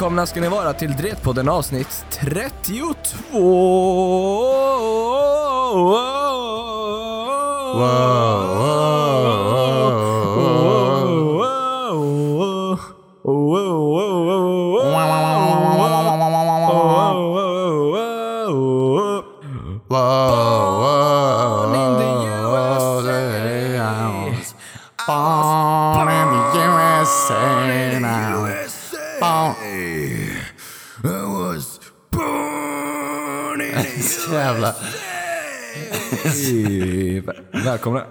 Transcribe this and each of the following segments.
Välkomna ska ni vara till Dretpodden avsnitt 32! Välkomna.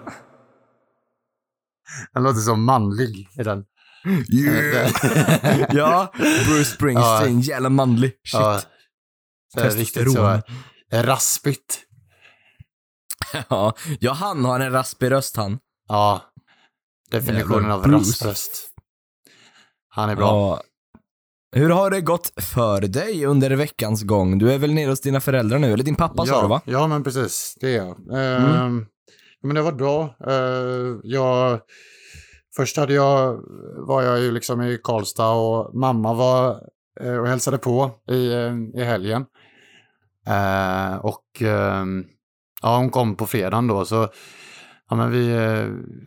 Han låter så manlig i den. Yeah. ja, Bruce Springsteen, jävla manlig. Shit. Ja. Så riktigt så raspigt. Ja. ja, han har en raspig röst han. Ja. Definitionen Jävlar, av Bruce. raspröst. Han är bra. Ja. Hur har det gått för dig under veckans gång? Du är väl nere hos dina föräldrar nu, eller din pappa sa ja, du va? Ja, men precis. Det är jag. Ehm, men det var bra. Uh, eh, jag... Först hade jag, var jag ju liksom i Karlstad och mamma var eh, och hälsade på i, eh, i helgen. Och ehm, ja, hon kom på fredagen då så ja, men vi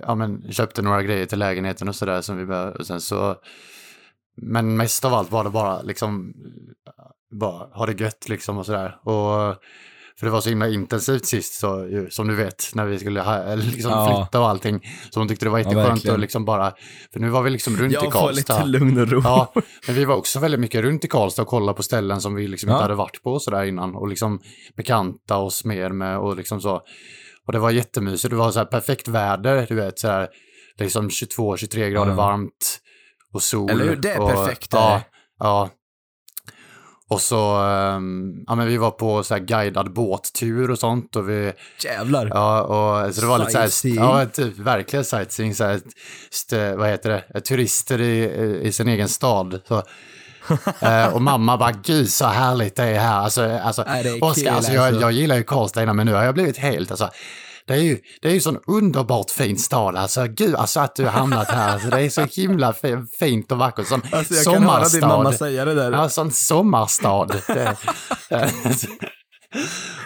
ja, men köpte några grejer till lägenheten och sådär som vi behövde. Och sen så, men mest av allt var det bara liksom bara ha det gött liksom och sådär. Och för det var så himla intensivt sist, så, som du vet, när vi skulle ha, liksom Ja. flytta och allting. Så hon tyckte det var jätteskönt verkligen. att liksom bara, för nu var vi liksom runt i Jag får Karlstad. lite lugn och ro. Ja, men vi var också väldigt mycket runt i Karlstad och kollade på ställen som vi liksom Ja. inte hade varit på sådär innan och liksom bekanta oss mer med och liksom så. Och det var jättemysigt, det var så här perfekt väder, du vet, så här liksom 22-23 grader Ja. varmt och sol. Eller hur? Det är och, perfekt, är Ja, ja. Och så, ehm, ja men vi var på så här guidad båttur och sånt och vi, Jävlar. Ja, och så det var lite så här, ja, typ, verkligen sightseeing, så här, st, vad heter det, turister i, i sin egen stad. Så. Eh, och mamma bara, gud så härligt det är här. Alltså, alltså, Nej, det är Oskar, alltså, jag, alltså. jag gillar ju Karlstad innan, men nu har jag blivit helt, alltså, det är ju, det är ju sån underbart fin stad, alltså gud, alltså att du har hamnat här, alltså, det är så himla fi- fint och vackert, sån Alltså jag kan höra din sommarstad. mamma säga det där. Ja, sån sommarstad. Det,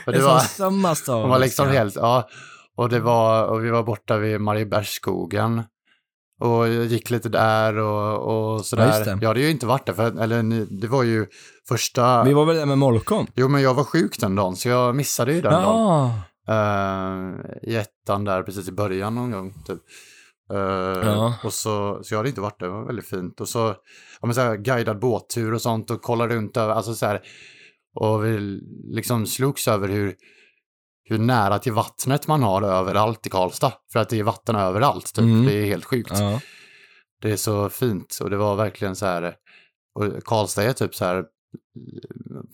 och det en var, sommarstad. hon var liksom helt, ja. Och, det var, och vi var borta vid Mariebergsskogen. Och gick lite där och, och sådär. Ja, det. Jag hade ju inte varit där, för, eller det var ju första... Vi var väl där med Molkom? Jo, men jag var sjuk den dagen, så jag missade ju den dagen. Uh, I ettan där, precis i början någon gång. Typ. Eh, Ja. och så, så jag hade inte varit där, det var väldigt fint. Och så, ja, men så här, guidad båttur och sånt och kolla runt över, alltså så här, och vi liksom slogs över hur, hur nära till vattnet man har överallt i Karlstad. För att det är vatten överallt, typ. Mm. det är helt sjukt. ja. Det är så fint och det var verkligen så här, och Karlstad är typ så här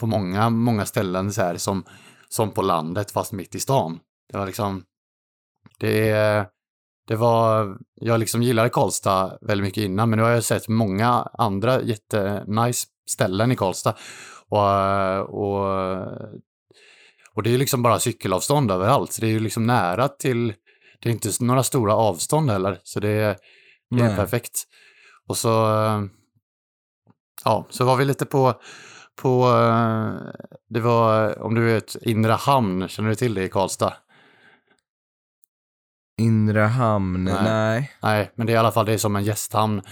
på många, många ställen så här som, som på landet fast mitt i stan. Det var liksom, det, det var, jag liksom gillade Karlstad väldigt mycket innan men nu har jag sett många andra jättenice ställen i Karlstad. Och, och, och det är liksom bara cykelavstånd överallt, så det är ju liksom nära till, det är inte några stora avstånd heller, så det är, det är perfekt. Och så, ja, så var vi lite på, på, eh, det var, om du vet, Inre Hamn, känner du till det i Karlstad? Inre hamn, Nej. nej. Nej, men det är i alla fall, det är som en gästhamn,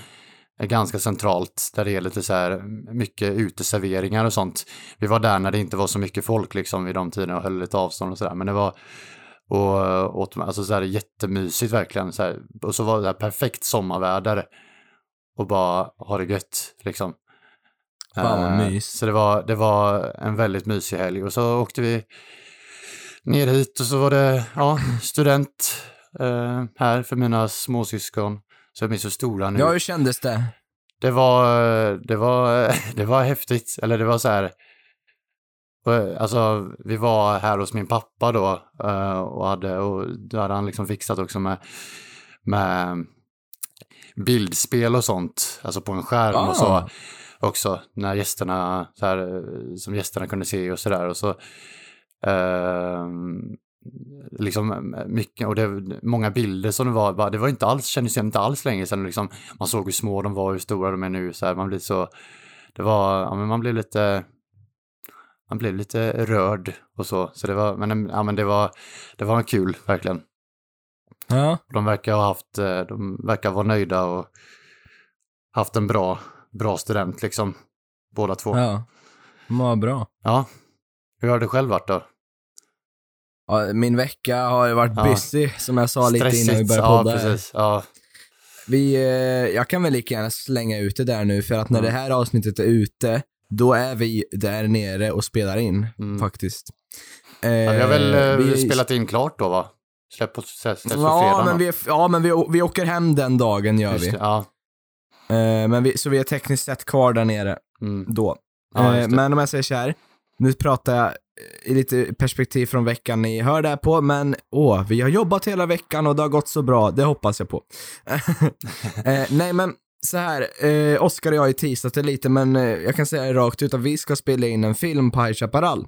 ganska centralt, där det är lite så här mycket uteserveringar och sånt. Vi var där när det inte var så mycket folk liksom vid de tiderna och höll lite avstånd och sådär, men det var och åt, alltså så här jättemysigt verkligen. Så här, och så var det perfekt sommarväder och bara ha det gött liksom. Fan, vad Eh, mys. Så det var, det var en väldigt mysig helg och så åkte vi ner hit och så var det ja, student eh, här för mina småsyskon. Så de är så stora nu. Ja, hur kändes det? Det var, det var, det var häftigt. Eller det var så här. och, Alltså, vi var här hos min pappa då eh, och hade, och då hade han liksom fixat också med, med bildspel och sånt, alltså på en skärm Ah. och så också, när gästerna, så här, eh, som gästerna kunde se och sådär. Och så, ehm, liksom mycket, och det, många bilder som det var, bara, det var inte alls, kändes inte alls länge sedan liksom, man såg hur små de var, hur stora de är nu, så här, man blir så, det var, ja men man blev lite, man blev lite rörd och så, så det var, men, ja men det var, det var kul, verkligen. Ja. De verkar ha haft, eh, de verkar vara nöjda och haft en bra, bra student liksom, båda två. Ja. Vad bra. Ja. Hur har det själv varit då? Ja, min vecka har ju varit Ja. busy, som jag sa lite innan vi började ja, podda. här. precis. Ja, Vi, eh, jag kan väl lika gärna slänga ut det där nu, för att när Mm. det här avsnittet är ute, då är vi där nere och spelar in, Mm. faktiskt. ja, vi har väl eh, vi- spelat in klart då va? Släpp på, släpps på Ja, fredag. men, vi, ja, men vi, vi åker hem den dagen, gör Just vi. det, Ja. Eh, men vi. Så vi är tekniskt sett kvar där nere Mm. då. Ja, Eh, men om jag säger så här, nu pratar jag i lite perspektiv från veckan ni hör det här på, men åh, vi har jobbat hela veckan och det har gått så bra, det hoppas jag på. eh, nej men, så här, eh, Oskar och jag har ju teasat det lite, men eh, jag kan säga det rakt ut att vi ska spela in en film på High Chaparral.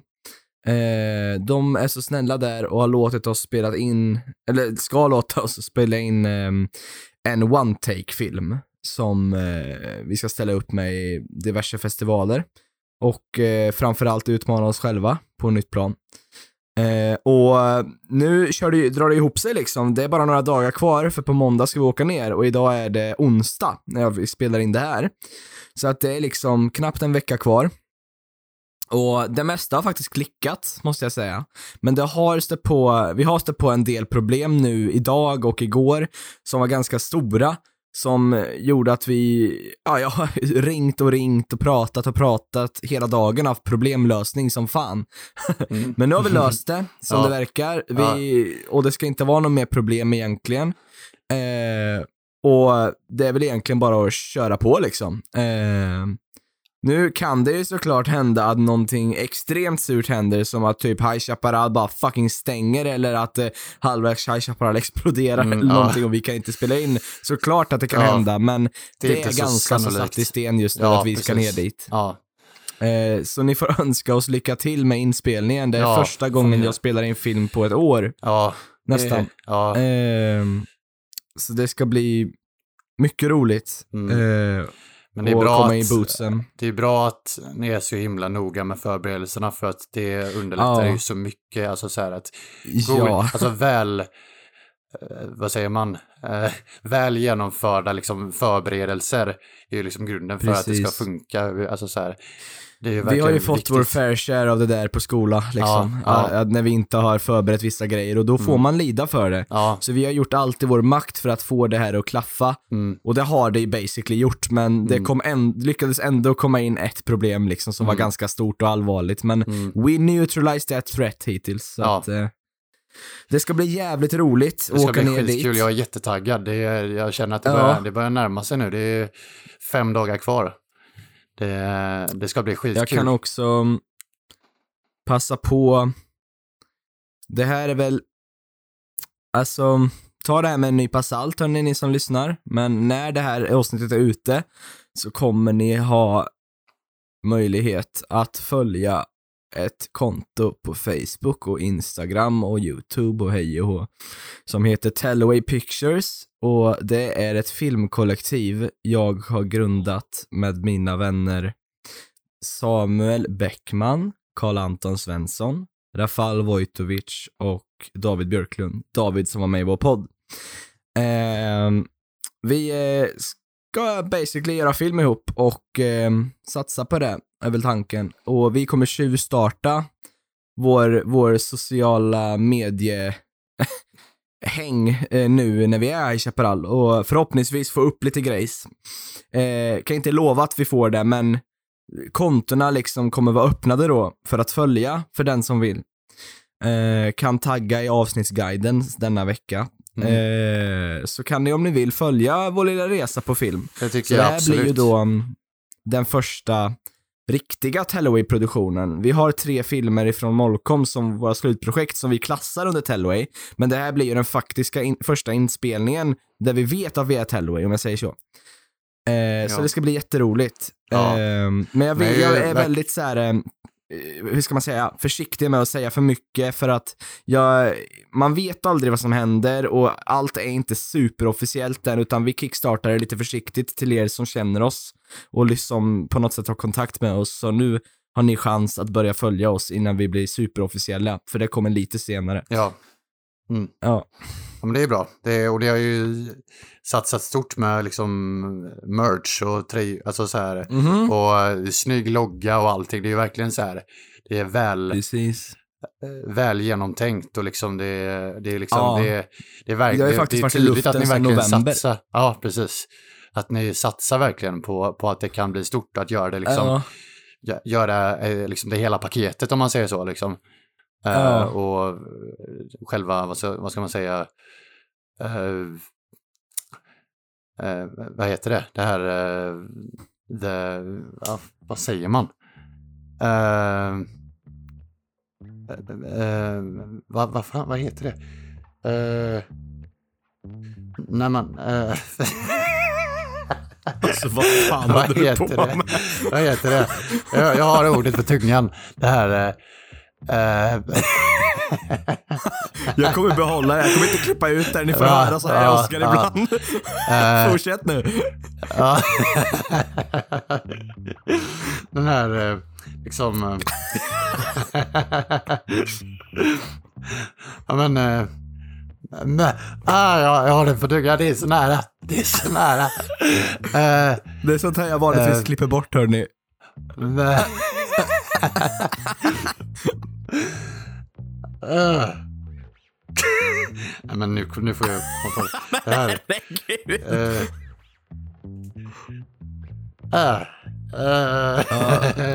Eh, de är så snälla där och har låtit oss spela in, eller ska låta oss spela in ehm, en one-take-film som eh, vi ska ställa upp med i diverse festivaler och eh, framförallt utmana oss själva på nytt plan. Eh, och eh, nu kör det, ju- drar det ihop sig liksom. Det är bara några dagar kvar för på måndag ska vi åka ner och idag är det onsdag när vi spelar in det här. Så att det är liksom knappt en vecka kvar. Och det mesta har faktiskt klickat, måste jag säga. Men det har stött på, vi har stött på en del problem nu idag och igår som var ganska stora som gjorde att vi, ja, jag har ringt och ringt och pratat och pratat hela dagen, haft problemlösning som fan. Mm. Men nu har vi löst det, som Ja. det verkar. Vi, Och det ska inte vara något mer problem egentligen. Eh, och det är väl egentligen bara att köra på liksom. Eh, nu kan det ju såklart hända att någonting extremt surt händer, som att typ High Chaparral bara fucking stänger eller att eh, halvvägs High Chaparral exploderar Mm, eller ja. någonting och vi kan inte spela in. Såklart att det kan Ja. hända, men det är, inte så ganska så satt i sten just nu Ja, att vi ska ner dit. Eh, så ni får önska oss lycka till med inspelningen. Det är första gången jag spelar in film på ett år, nästan. Eh, så det ska bli mycket roligt. Mm. Eh, men det är, bra komma i att, bootsen. det är bra att ni är så himla noga med förberedelserna för att det underlättar Ja. ju så mycket. Alltså så här att Ja, alltså väl, eh, vad säger man, eh, väl genomförda liksom förberedelser är ju liksom grunden för att det Precis. ska funka. Alltså så här, vi har ju fått viktigt. vår fair share av det där på skola, liksom. Ja, ja. När vi inte har förberett vissa grejer och då får Mm. man lida för det. Ja, Så vi har gjort allt i vår makt för att få det här att klaffa. mm, Och det har det basically gjort, men det Mm. kom en, lyckades ändå komma in ett problem liksom som var Mm. ganska stort och allvarligt. Men mm. we neutralized that threat hittills. Att, eh, det ska bli jävligt roligt Det att ska åka bli ner skitkul, dit. jag är jättetaggad. Det är, jag känner att det, Ja. börjar, det börjar närma sig nu. Det är fem dagar kvar. Det, det ska bli skitkul. Jag kan också mm, passa på, det här är väl, alltså, ta det här med en nypa salt hörni, ni som lyssnar, men när det här avsnittet är ute så kommer ni ha möjlighet att följa ett konto på Facebook och Instagram och YouTube och hej och hå, som heter Tellaway Pictures och det är ett filmkollektiv jag har grundat med mina vänner Samuel Bäckman, Karl Anton Svensson, Rafal Vojtovic och David Björklund. David som var med i vår podd. Eh, vi eh, ska basically göra film ihop och eh, satsa på det, är väl tanken. Och vi kommer tjuvstarta vår, vår sociala medie häng eh, nu när vi är i Chaparral och förhoppningsvis få upp lite grejs. Eh, kan inte lova att vi får det, men kontona liksom kommer vara öppnade då för att följa för den som vill. Eh, kan tagga i avsnittsguiden denna vecka. Mm. Eh, så kan ni om ni vill följa vår lilla resa på film. det tycker Så det jag här absolut. blir ju då um, den första riktiga Tellaway-produktionen. Vi har tre filmer ifrån Molkom som våra slutprojekt som vi klassar under Tellaway, men det här blir ju den faktiska in- första inspelningen där vi vet att vi är Tellaway, om jag säger så. Eh, Så Ja. det ska bli jätteroligt. Ja. Eh, men jag, vill, Men jag är väldigt så här. Eh, hur ska man säga, försiktig med att säga för mycket för att jag, man vet aldrig vad som händer och allt är inte superofficiellt än utan vi kickstartar det lite försiktigt till er som känner oss och liksom på något sätt har kontakt med oss. Så nu har ni chans att börja följa oss innan vi blir superofficiella, för det kommer lite senare. Ja. Mm. Ja. Ja, men det är bra. Det, och det har ju satsat stort med liksom merch och tröj, alltså så här, Mhm. och eh, snygg logga och allting. Det är verkligen så här, det är väl, Precis. eh, väl genomtänkt och liksom det, det är liksom, Ja. det, det är verkligen, Det det, är tydligt att ni verkligen satsar. Ja, precis. Att ni satsar verkligen på, på att det kan bli stort, att göra det liksom, Ja. gö- göra eh, liksom det hela paketet om man säger så liksom. Eh, Ja. och eh, själva, vad ska, vad ska man säga, eh, eh, vad heter det, det här, eh, the, ja, vad säger man? Eh, eh, vad, vad, fan, vad heter det? Eh, när man... Eh, Alltså vad fan vad håller du på heter det? med? Vad heter det? Jag, jag har ordet på tungan. Det här... eh, Jag kommer behålla det, jag kommer inte klippa ut det, ni får Ja, höra så här ja, Oskar ja. ibland. eh, Fortsätt nu. Den här, eh, liksom... ja, men... men, ah, ja, jag har det på tungan. Det är så nära. Det är så nära. Eh, Det är sånt här jag vanligtvis Eh. klipper bort hörni. Eh. Nej, men nu, nu får jag komma på det. det här. Herregud. Ja,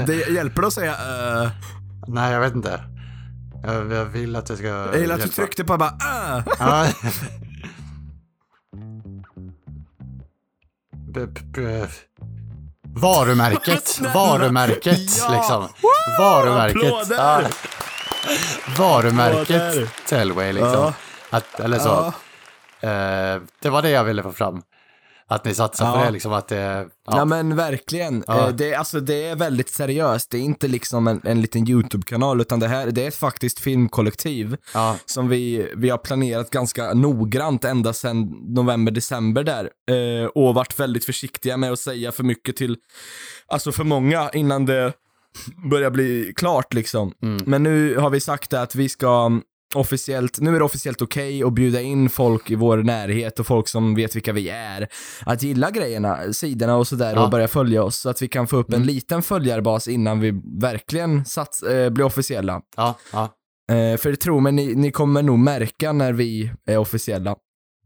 det hjälper det att säga uh, Nej, jag vet inte. Jag, jag vill att det ska Jag gillar att du tryckte på bara uh. Ja. B- b- b- Varumärket, varumärket Ja. liksom. Varumärket. Applåder. Varumärket. Telway liksom. Ja. Att, eller så. Ja. Eh, det var det jag ville få fram. Att ni satsar på det liksom att det... Ja. Men verkligen. Eh, Det, alltså, det är väldigt seriöst. Det är inte liksom en, en liten YouTube-kanal, utan det här det är ett faktiskt filmkollektiv som vi, vi har planerat ganska noggrant ända sedan november, december där. Eh, och varit väldigt försiktiga med att säga för mycket till, alltså för många innan det börjar bli klart liksom. Mm. Men nu har vi sagt att vi ska officiellt, nu är det officiellt okej att bjuda in folk i vår närhet och folk som vet vilka vi är. Att gilla grejerna, sidorna och sådär Ja. och börja följa oss så att vi kan få upp en Mm. liten följarbas innan vi verkligen sats, eh, blir officiella. Ja. Ja. Eh, för tro mig, ni, ni kommer nog märka när vi är officiella.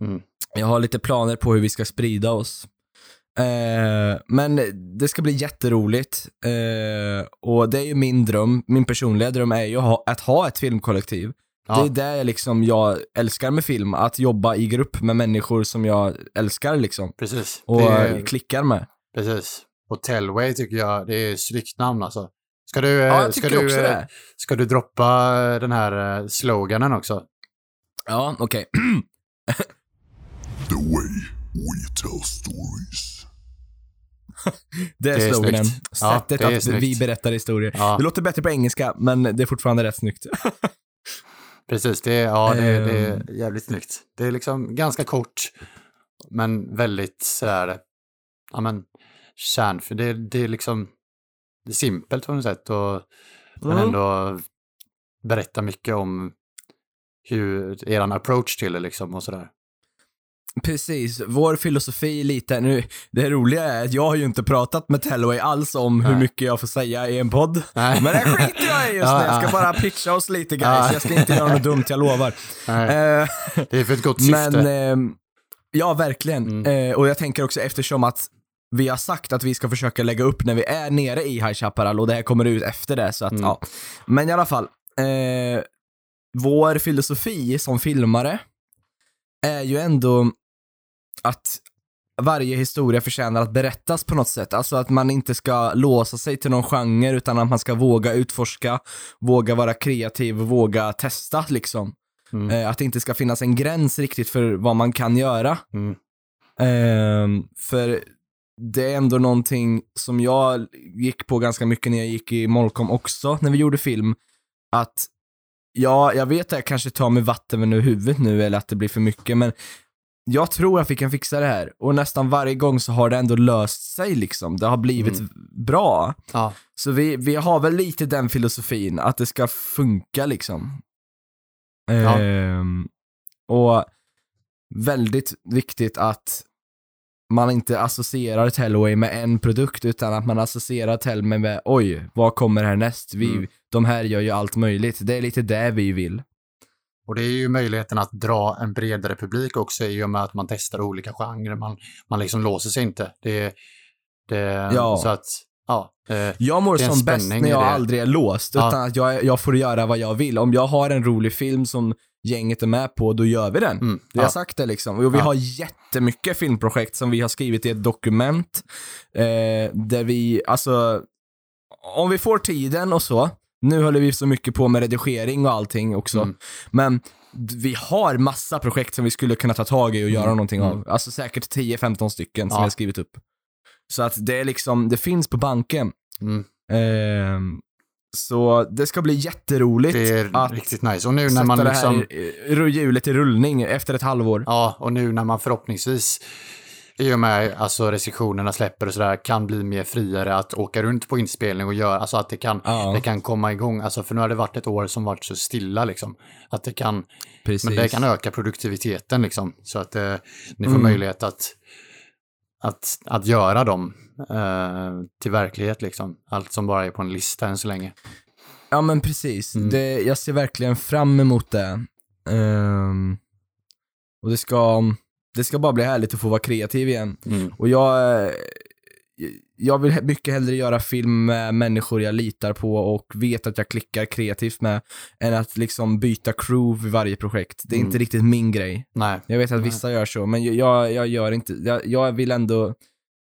Mm. Jag har lite planer på hur vi ska sprida oss. Eh, men det ska bli jätteroligt. Eh, och det är ju min dröm, min personliga dröm är ju att ha, att ha ett filmkollektiv. Ja. Det är det liksom jag älskar med film, att jobba i grupp med människor som jag älskar liksom. Precis. Och Det eh, är- klickar med. Precis. Och Telway tycker jag, det är ett snyggt namn alltså. Ska du, eh, Ja, jag ska du, också eh, det. Ska du droppa eh, den här eh, sloganen också? Ja, okej. The way we tell stories. Det är Det är sloganen. snyggt. Ja, Sättet är att snyggt. vi berättar historier. Ja, Det låter bättre på engelska, men det är fortfarande rätt snyggt. precis. Det är, ja, det, är- det Ehm. är jävligt snyggt. Det är liksom ganska kort, men väldigt sådär, ja men, kärn, för det, det är liksom, det är simpelt på något sätt och men ändå berätta mycket om hur, eran approach till det liksom och sådär. Precis, vår filosofi lite, nu, det roliga är att jag har ju inte pratat med Tellway alls om hur Nej. mycket jag får säga i en podd. Nej. Men det skiter jag i just Ja, nu, jag ska ja. bara pitcha oss lite guys, Ja. jag ska inte göra något dumt, jag lovar. Eh, det är för ett gott syfte. men, ehm, ja verkligen. Mm. Eh, och jag tänker också eftersom att vi har sagt att vi ska försöka lägga upp när vi är nere i High Chaparral och det här kommer ut efter det, så att Mm. ja. Men i alla fall, eh, vår filosofi som filmare är ju ändå att varje historia förtjänar att berättas på något sätt. Alltså att man inte ska låsa sig till någon genre utan att man ska våga utforska, våga vara kreativ och våga testa liksom. Mm. Eh, att det inte ska finnas en gräns riktigt för vad man kan göra. Mm. Ehm, för det är ändå någonting som jag gick på ganska mycket när jag gick i Molkom också, när vi gjorde film, att ja, jag vet att jag kanske tar mig vatten över huvudet nu eller att det blir för mycket, men jag tror att vi kan fixa det här och nästan varje gång så har det ändå löst sig liksom. Det har blivit Mm. bra. Ja. Så vi, vi har väl lite den filosofin, att det ska funka liksom. Ja. Ehm, och väldigt viktigt att man inte associerar Tellway med en produkt, utan att man associerar Tellway med oj, vad kommer härnäst? Vi, Mm. De här gör ju allt möjligt. Det är lite det vi vill. Och det är ju möjligheten att dra en bredare publik också i och med att man testar olika genrer. Man, man liksom låser sig inte. Det, det, Ja. Så att, ja. Eh, Jag mår Det som bäst när jag det. aldrig är låst, Ja. utan att jag, jag får göra vad jag vill. Om jag har en rolig film som gänget är med på, då gör vi den. mm, Vi har ja. sagt det liksom. Och vi Ja. har jättemycket filmprojekt som vi har skrivit i ett dokument. Eh, där vi, alltså, om vi får tiden och så. Nu håller vi så mycket på med redigering och allting också. Mm. Men vi har massa projekt som vi skulle kunna ta tag i och göra Mm, någonting mm. av. Alltså säkert 10-15 stycken som Ja. vi har skrivit upp. Så att det är liksom, det finns på banken. Mm, Ehm, så det ska bli jätteroligt det är att riktigt nice. Och nu när man det liksom... här eh, hjulet i rullning efter ett halvår. Ja, och nu när man förhoppningsvis i och med alltså restriktionerna släpper och sådär kan bli mer friare att åka runt på inspelning och göra, alltså att det kan, Ja. det kan komma igång, alltså för nu har det varit ett år som varit så stilla liksom. Att det kan, Precis. men det kan öka produktiviteten liksom. Så att eh, ni får Mm. möjlighet att, att, att göra dem eh, till verklighet liksom. Allt som bara är på en lista än så länge. Ja men precis. Mm. Det, jag ser verkligen fram emot det. Ehm, och det ska, det ska bara bli härligt att få vara kreativ igen. Mm. Och jag, jag vill mycket hellre göra film med människor jag litar på och vet att jag klickar kreativt med, än att liksom byta crew vid varje projekt. Det är Mm. inte riktigt min grej. Nej. Jag vet att Nej. vissa gör så, men jag, jag gör inte, jag, jag vill ändå,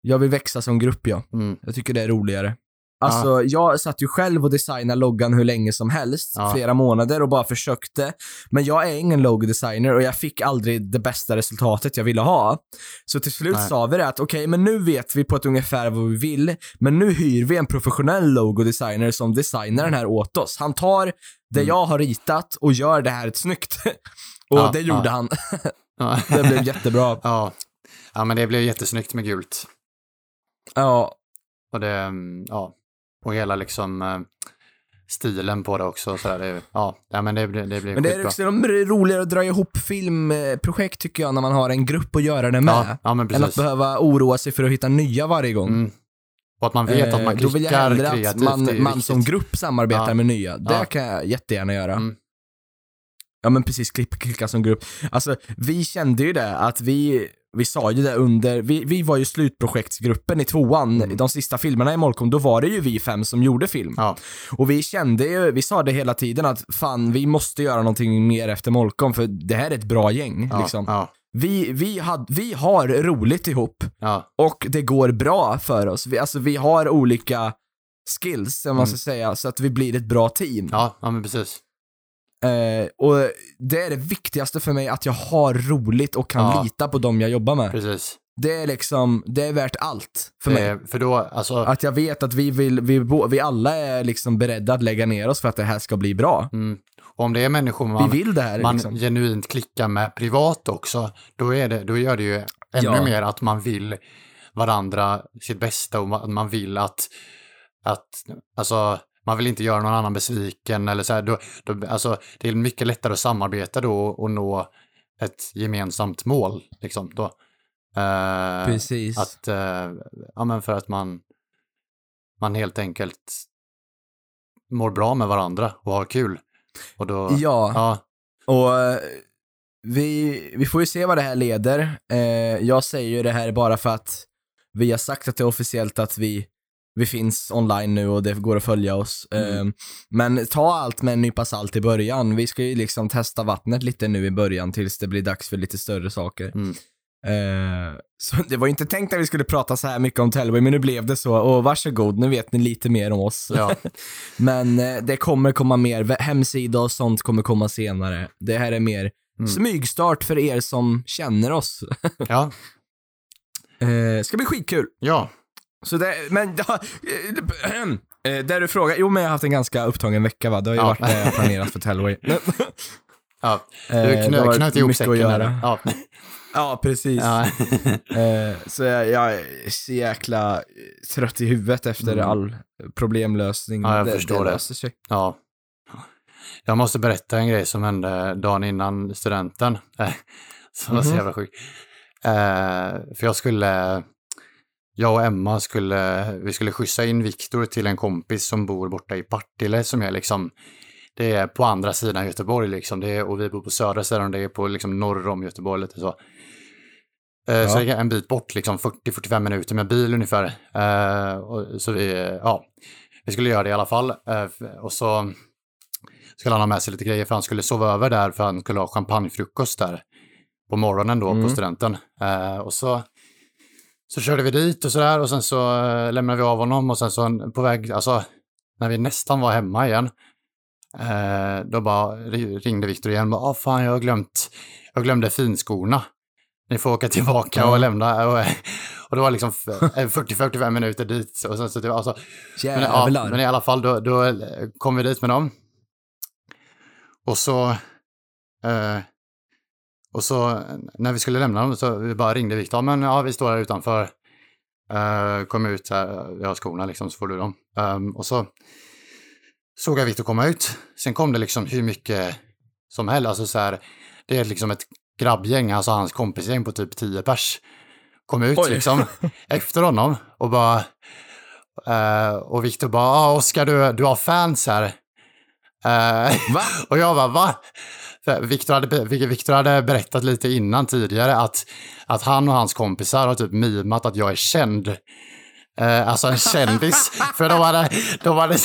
jag vill växa som grupp ja. Mm. Jag tycker det är roligare. Alltså, jag satt ju själv och designade loggan hur länge som helst, Ja. flera månader och bara försökte. Men jag är ingen logodesigner och jag fick aldrig det bästa resultatet jag ville ha. Så till slut Nej. sa vi det att okej, men nu vet vi på ett ungefär vad vi vill, men nu hyr vi en professionell logodesigner som designar den här åt oss. Han tar det Mm. jag har ritat och gör det här snyggt. och Ja, det gjorde ja. han. Ja. det blev jättebra. ja. ja, men det blev jättesnyggt med gult. Ja, Och det, ja, och hela liksom eh, stilen på det också. Så där, ja, ja, men det, blir- det blir Men det är också roligare att dra ihop filmprojekt tycker jag, när man har en grupp att göra det med. Ja, ja, men än att behöva oroa sig för att hitta nya varje gång. Mm. Och att man vet att man Eh, Då vill jag klickar hellre kreativt. att man, man som grupp samarbetar Ja. med nya. Det Ja. kan jag jättegärna göra. Mm. Ja men precis, klipp, klicka som grupp. Alltså, vi kände ju det att vi, vi sa ju det under, vi, vi var ju slutprojektsgruppen i tvåan, Mm. de sista filmerna i Molkom, då var det ju vi fem som gjorde film. Ja, Och vi kände ju, vi sa det hela tiden att fan, vi måste göra någonting mer efter Molkom för det här är ett bra gäng ja, liksom. ja, Vi, vi, had, vi har roligt ihop och det går bra för oss. Vi, alltså vi har olika skills, om man ska Mm. säga, så att vi blir ett bra team. ja, ja, men precis. Eh, och det är det viktigaste för mig, att jag har roligt och kan Ja. lita på dem jag jobbar med. precis. Det är liksom, det är värt allt för mig. Eh, för då, alltså, Att jag vet att vi vill, vi, vi alla är liksom beredda att lägga ner oss för att det här ska bli bra. mm, och om det är människor man, vi vill det här man liksom. genuint klickar med privat också, då, är det, då gör det ju ännu Ja. mer att man vill varandra sitt bästa och man vill att, att, alltså, man vill inte göra någon annan besviken eller så här, då, då, alltså, det är mycket lättare att samarbeta då och nå ett gemensamt mål, liksom, då. Eh, Precis. Att, eh, ja men för att man, man helt enkelt mår bra med varandra och har kul. Och då, Ja, ja, och eh, vi, vi får ju se vad det här leder. Eh, jag säger ju det här bara för att vi har sagt att det är officiellt att vi, vi finns online nu och det går att följa oss. Mm. Eh, men ta allt med en nypa salt i början. Vi ska ju liksom testa vattnet lite nu i början tills det blir dags för lite större saker. Mm. Eh, så det var ju inte tänkt att vi skulle prata så här mycket om Tellway, men nu blev det så. Och varsågod, nu vet ni lite mer om oss. ja, Men eh, det kommer komma mer, hemsida och sånt kommer komma senare. Det här är mer Mm. smygstart för er som känner oss. ja. Eh, ska bli skitkul. Ja, Så det, men, ja, eh, eh, där du frågar, jo men jag har haft en ganska upptagen vecka va, det har ju Ja. varit det jag planerat för Tellway. ja. Eh, Du det har knö, varit knöt ihop säcken där. Ja. Ja, precis. Ja. Eh, så jag, jag är så jäkla eh, trött i huvudet efter Mm. all problemlösning. Ja, jag förstår det. sig. ja. Jag måste berätta en grej som hände dagen innan studenten. Eh, Som var så Mhm. jävla sjuk. Eh, för jag skulle, jag och Emma skulle, vi skulle skjutsa in Viktor till en kompis som bor borta i Partille som är liksom, det är på andra sidan Göteborg liksom. Det är, och vi bor på södra sidan och det är på liksom norr om Göteborg lite så. Eh, Så Ja. det är en bit bort, liksom 40-45 minuter med bil ungefär. Eh, och, så vi, ja, vi skulle göra det i alla fall. Eh, och så skulle han ha med sig lite grejer för han skulle sova över där för han skulle ha champagnefrukost där på morgonen då Mm. på studenten. Och så, så körde vi dit och sådär och sen så eh, lämnade vi av honom och sen så på väg, alltså när vi nästan var hemma igen, eh, då bara ri- ringde Viktor igen och bara, ah, fan jag har glömt, jag glömde finskorna. Ni får åka tillbaka och lämna. Och, och det var liksom f- 40-45 minuter dit. Och sen så, var alltså, men, ja, men i alla fall, då, då kom vi dit med dem. Och så... Eh, och så när vi skulle lämna dem så vi bara ringde Viktor. Men ja, vi står här utanför. Eh, kom ut här, vi har skorna liksom, så får du dem. Ehm, och så såg jag Viktor komma ut. Sen kom det liksom hur mycket som helst. Alltså så här, det är liksom ett grabbgäng, alltså hans kompisgäng på typ 10 pers. Kom ut Oj. liksom efter honom och bara... eh, och Viktor bara, ah, Oskar du, du har fans här. Va? och jag bara, va? För Victor hade, Victor hade berättat lite innan tidigare att, att han och hans kompisar har typ mimat att jag är känd. Eh, alltså en kändis. För de hade, de hade,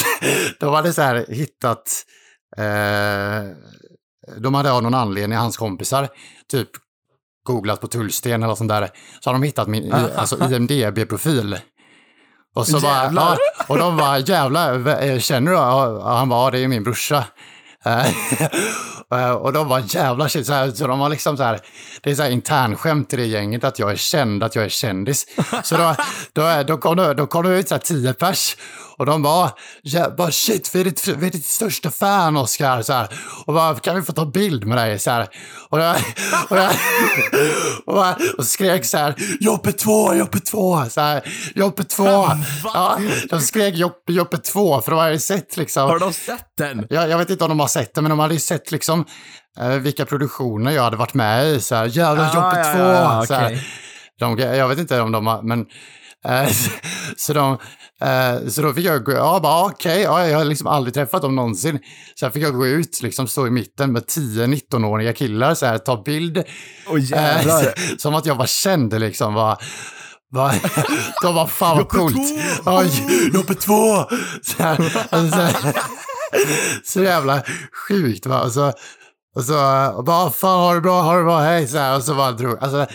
de hade så här hittat... Eh, de hade av någon anledning, hans kompisar, typ googlat på Tullsten eller sånt där. Så har de hittat min alltså IMDB-profil. Och så bara, ja, och de bara, jävlar, eh, känner du? Ja, han ja, det är min brorsa. Eh, och de var jävla shit, så, här, så de var liksom så här, det är så här internskämt i det gänget att jag är känd, att jag är kändis. Så då, då, då kom det, då kom det ut så här tio pers och de bara, ja, bara shit, vi är ditt, vi är ditt största fan Oscar, så här. Och bara, kan vi få ta bild med dig? Så här. Och, jag, och, jag, och, bara, och skrek så här, Joppe 2, Joppe 2, så här, Joppe 2. Ja, de skrek Joppe, Joppe 2, för de hade sett liksom. Har de sett den? Jag, jag vet inte om de har sett det, men de hade ju sett liksom eh, vilka produktioner jag hade varit med i. Så här, jävla Ah, Joppe ja, 2. ja, ja, okej. de, jag vet inte om de har, men... Eh, så, de, eh, så då fick jag gå, ja bara okej, ja, jag har liksom aldrig träffat dem någonsin. Så här fick jag gå ut, liksom stå i mitten med 10-19-åriga killar, så här, ta bild. Åh jävlar. Som att jag var känd liksom. Var, var, de var fan vad coolt. Joppe 2! Så, här, alltså, så, här, så jävla sjukt va. Och så, och så och bara, fan har du bra, har du bra, hej. Så här, och så bara drog, alltså,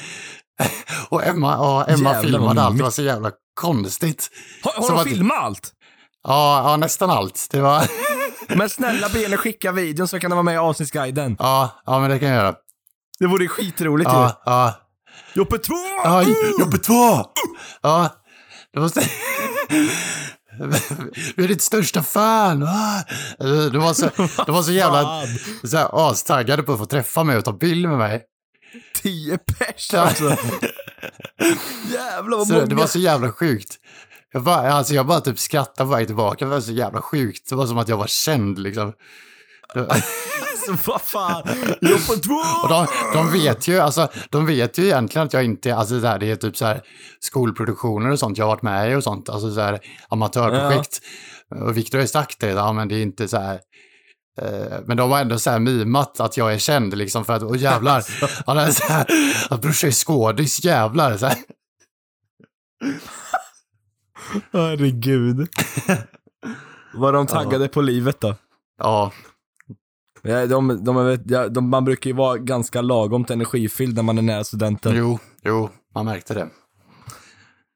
och Emma, och Emma filmade allt, det var så jävla konstigt. Har, har att- filmat allt? Ja, ja, nästan allt. Det var, Men snälla be henne skicka videon så kan den vara med i avsnittsguiden. ja, ja men det kan jag göra. Det vore skitroligt Ja, ja. ju. Joppe 2! Ja, Joppe 2! Ja, det måste... Vi är ditt största fan! va? De var så, de var så jävla så här, astaggade på att få träffa mig och ta bild med mig. 10 pers Ja. alltså. Jävlar vad Så många. det var så jävla sjukt. Jag bara, alltså jag bara typ skrattade på väg tillbaka, det var så jävla sjukt. Det var som att jag var känd liksom. Alltså vad fan. Joppe 2! Och de, de vet ju, alltså, de vet ju egentligen att jag inte, alltså det, här, det är typ så här skolproduktioner och sånt jag har varit med i och sånt, alltså så här amatörprojekt. Och Viktor har ju sagt det, ja men det är inte så här, men de har ändå så här mimat att jag är känd liksom för att, åh jävlar, han är så här, att brorsan är skådis, jävlar. Så här. Herregud. Var de taggade på livet då? Ja, Ja, de, de, är ja, de, man brukar ju vara ganska lagomt energifylld när man är nära studenten. jo, jo, man märkte det.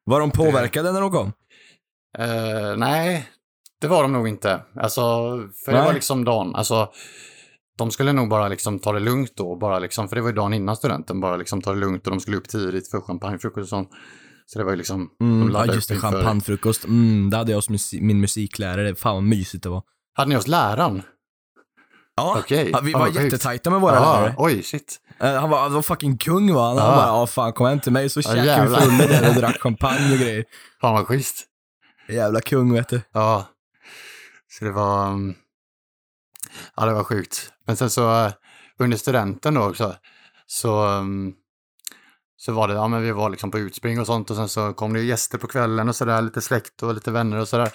Var de påverkade när de kom? Eh, nej, det var de nog inte. Alltså, för det Nej. var liksom dagen, alltså, de skulle nog bara liksom ta det lugnt då, bara liksom, för det var ju dagen innan studenten, bara liksom ta det lugnt och de skulle upp tidigt för champagnefrukost och sånt. Så det var ju liksom... Mm, ja, laddade just det. Champagnefrukost. Mm, det hade jag hos min musiklärare. Fan vad mysigt det var. Hade ni hos läraren? Ja, ja vi var sjukt. jättetajta med våra Ja, lärare. Oj, shit. Eh, Han var, han var fucking kung var han. Han Ja. bara, ja fan kom hem till mig så Ja, käkade vi fulla där och drack champagne och grejer. Fan vad schysst. Jävla kung vet du. Ja. Så det var... um, Ja, det var sjukt. Men sen så eh, under studenten då också så, um, så var det, ja men vi var liksom på utspring och sånt och sen så kom det gäster på kvällen och sådär, lite släkt och lite vänner och sådär.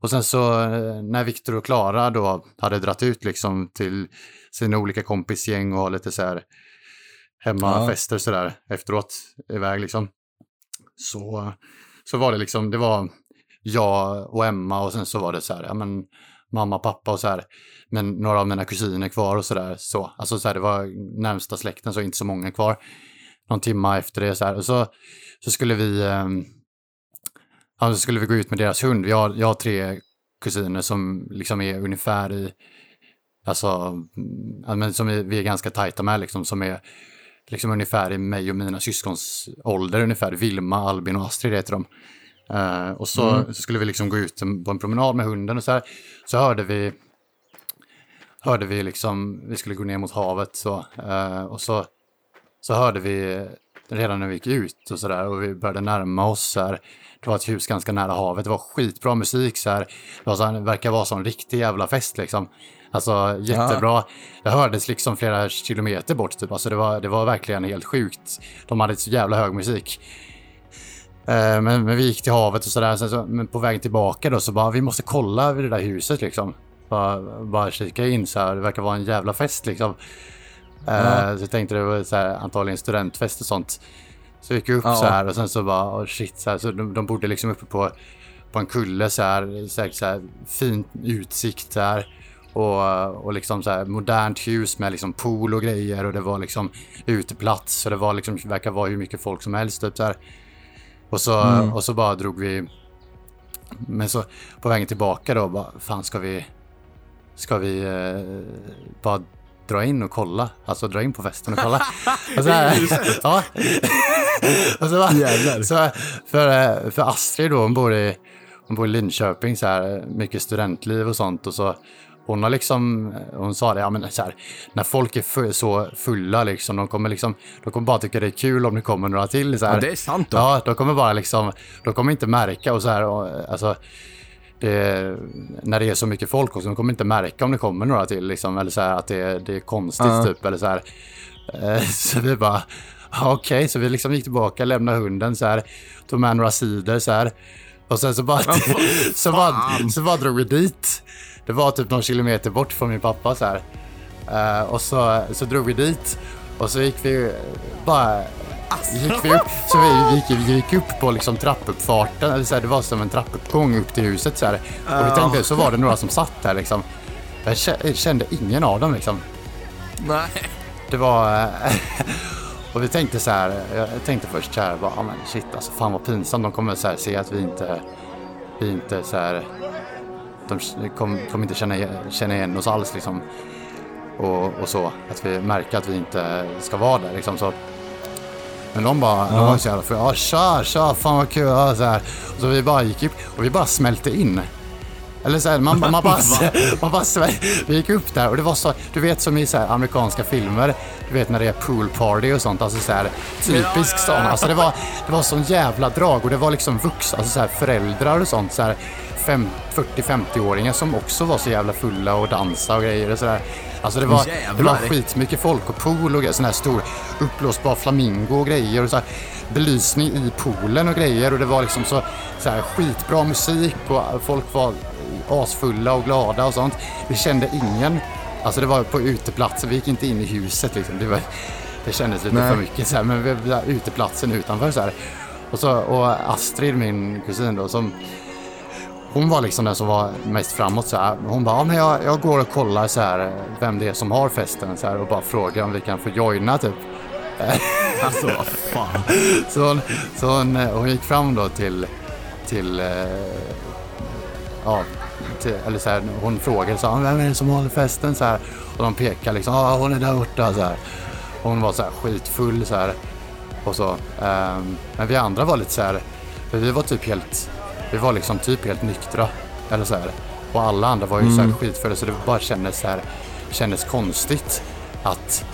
Och sen så eh, när Viktor och Klara då hade dratt ut liksom till sina olika kompisgäng och ha lite så här hemmafester sådär efteråt iväg liksom. Så, så var det liksom, det var jag och Emma och sen så var det så här, ja men mamma, pappa och så här, men några av mina kusiner kvar och så där. Så, alltså så här, det var närmsta släkten så inte så många kvar. Någon timma efter det så här. Och så, så skulle vi, ehm, ja, så skulle vi gå ut med deras hund. Jag, har- jag har tre kusiner som liksom är ungefär i, alltså, men som är, vi är ganska tajta med liksom, som är liksom ungefär i mig och mina syskons ålder ungefär. Vilma, Albin och Astrid heter de. Eh, och så, Mm. så skulle vi liksom gå ut på en promenad med hunden och så här. Så hörde vi, hörde vi liksom, vi skulle gå ner mot havet så. eh, och så, så hörde vi redan när vi gick ut och så där och vi började närma oss så här. Det var ett hus ganska nära havet, det var skitbra musik så här. Det, var så här, det verkar vara sån riktig jävla fest liksom. Alltså jättebra. Det hördes liksom flera kilometer bort typ. Alltså det var, det var verkligen helt sjukt. De hade så jävla hög musik. Eh, Men, men vi gick till havet och sådär, så, men på vägen tillbaka då så bara, vi måste kolla vid det där huset liksom. Bara, bara kika in så här, det verkar vara en jävla fest liksom. Ja. Så jag tänkte det var så här, antagligen studentfest och sånt. Så gick jag upp Ja. så här och sen så bara, oh shit, så, här, så de, de bodde liksom uppe på, på en kulle så här, säkert så här, fin utsikt där. Och, och liksom så här modernt hus med liksom pool och grejer och det var liksom uteplats och det var liksom, verkar vara hur mycket folk som helst typ så här. Och så, Mm. och så bara drog vi... Men så på vägen tillbaka då, bara, fan ska vi... Ska vi eh, bara dra in och kolla? Alltså dra in på festen och kolla. och så här, ja. och så, bara, så för, för Astrid då, hon bor i, hon bor i Linköping, så här, mycket studentliv och sånt. Och så, hon har liksom, hon sa det, ja men så här, när folk är fu- så fulla liksom, de kommer liksom, de kommer bara tycka det är kul om det kommer några till så här. Ja, det är sant då. Ja, de kommer bara liksom, de kommer inte märka och så här, och, alltså, det, när det är så mycket folk också, de kommer inte märka om det kommer några till liksom, eller så här att det, det är konstigt Ja. typ, eller så här. Eh, Så vi bara, okej, så vi liksom gick tillbaka, lämnade hunden så här, tog med några sidor så här. Och sen så bara, så bara, så bara drog vi dit. Det var typ någon kilometer bort från min pappa så här. Eh, och så, så drog vi dit och så gick vi bara gick vi upp, så vi gick, vi gick upp på liksom trappuppfarten, eller så här, det var som en trappuppgång upp till huset så här. Och vi tänkte, så var det några som satt där liksom. Jag kä- jag kände ingen av dem liksom. Nej. Det var... och vi tänkte så här, jag tänkte först så här, bara, ah, men shit alltså fan vad pinsamt, de kommer så här se att vi inte, vi inte så här, de kommer kom inte känna, känna igen oss alls liksom. Och, och så, att vi märker att vi inte ska vara där liksom så. Men de bara, de var så jävla för ja tja, tja, fan vad kul, ja, så här. Och så vi bara gick upp och vi bara smälte in. Eller så här, man, man, bara, man bara, vi gick upp där och det var så, du vet som i så här amerikanska filmer, du vet när det är pool party och sånt, alltså så här typisk sån. Alltså det var, det var sån jävla drag och det var liksom vuxna, alltså så här föräldrar och sånt, så här fem- 40-50-åringar som också var så jävla fulla och dansade och grejer och sådär. Alltså det var, det var skitmycket folk och pool och sån här stor uppblåsbar flamingo och grejer och så här belysning i poolen och grejer och det var liksom så, så här skitbra musik och folk var asfulla och glada och sånt. Vi kände ingen, alltså det var på uteplatsen, vi gick inte in i huset liksom. Det, var, det kändes lite Nej. för mycket så här, men vi var uteplatsen utanför så här. Och, så, och Astrid, min kusin då, som hon var liksom den som var mest framåt så här. Hon bara, ja, men jag, jag går och kollar så här vem det är som har festen så här och bara frågar om vi kan få joina typ. Alltså vad fan. Så hon, så hon, hon gick fram då till, till eh, ja, till, eller så här, hon frågade så här, vem är det som håller festen så här. Och de pekade liksom, ja hon är där borta så här. Hon var så här skitfull så här. och så. Ehm, men vi andra var lite så här, för vi var typ helt, vi var liksom typ helt nyktra. Eller så här. Och alla andra var ju så här skitfulla så det bara kändes så här, kändes konstigt att,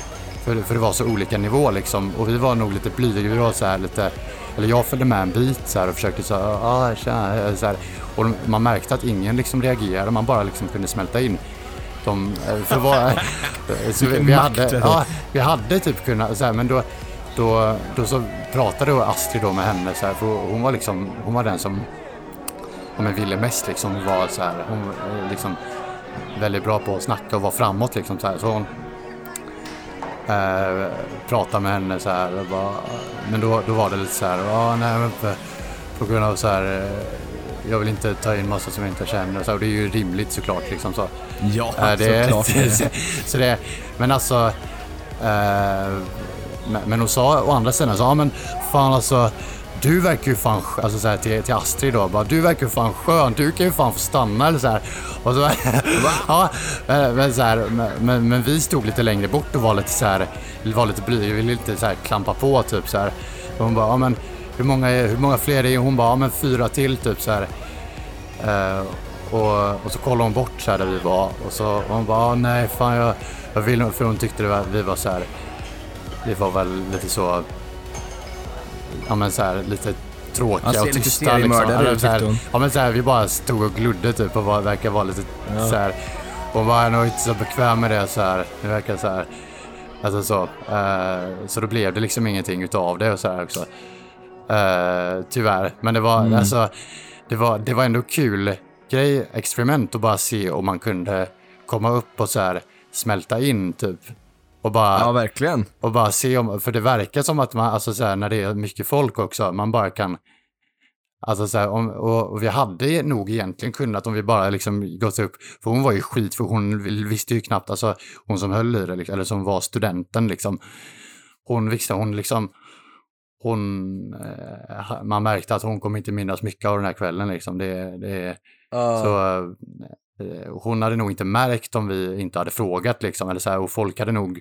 för, för det var så olika nivå liksom. Och vi var nog lite blyga, vi var så här lite, eller jag följde med en bit så här och försökte så här, ah, tjena, så här. Och man märkte att ingen liksom reagerade, man bara liksom kunde smälta in. De, eh, för vad, så vi, vi, hade, ja, vi hade typ kunnat, så här, men då, då, då så pratade Astrid då med henne så här, för hon var liksom, hon var den som, om jag ville mest liksom, var så här, hon var liksom väldigt bra på att snacka och vara framåt liksom så här, så hon eh, pratade med henne så här, och bara, men då, då var det lite så här, ja nej men på, på grund av så här, eh, jag vill inte ta in massa som jag inte känner så här, och det är ju rimligt såklart liksom så. Ja, Ja, det, såklart. så, så det, men alltså, eh, men, hon sa å andra sidan, så, ja men fan alltså, du verkar ju fan, skö- alltså så här, till, till Astrid då, bara, du verkar ju fan skön, du kan ju fan få stanna eller så här. Och så, ja, men, så här, men, men, vi stod lite längre bort och var lite så här, var lite blyga, vi ville lite så här klampa på typ så här. Och hon bara, ja men hur många, hur många fler är det? Hon bara, ja men fyra till typ så här. Eh, och, och så kollade hon bort så här där vi var och så och hon bara, nej fan jag, jag vill nog, för hon tyckte det var, vi var så här, vi var väl lite så, ja men så här lite tråkiga Ja, och tysta seriemördare Eller så här. Ja men så här, vi bara stod och glodde typ och var, verkar vara lite så här, hon var jag är nog inte så bekväm med det så här, det verkar så här, alltså så, eh, så då blev det liksom ingenting utav det och så här också. Eh, tyvärr, men det var, alltså, det var, det var ändå kul grej, experiment att bara se om man kunde komma upp och så här smälta in typ. Och bara, Ja, verkligen. och bara se om, för det verkar som att man, alltså så här, när det är mycket folk också, man bara kan, alltså så här, om, och, och vi hade nog egentligen kunnat om vi bara liksom gått upp, för hon var ju skit, för hon visste ju knappt, alltså hon som höll i det, liksom, eller som var studenten liksom, hon visste, hon liksom, hon, eh, man märkte att hon kommer inte minnas mycket av den här kvällen liksom, det, det, så eh, hon hade nog inte märkt om vi inte hade frågat liksom, eller så här, och folk hade nog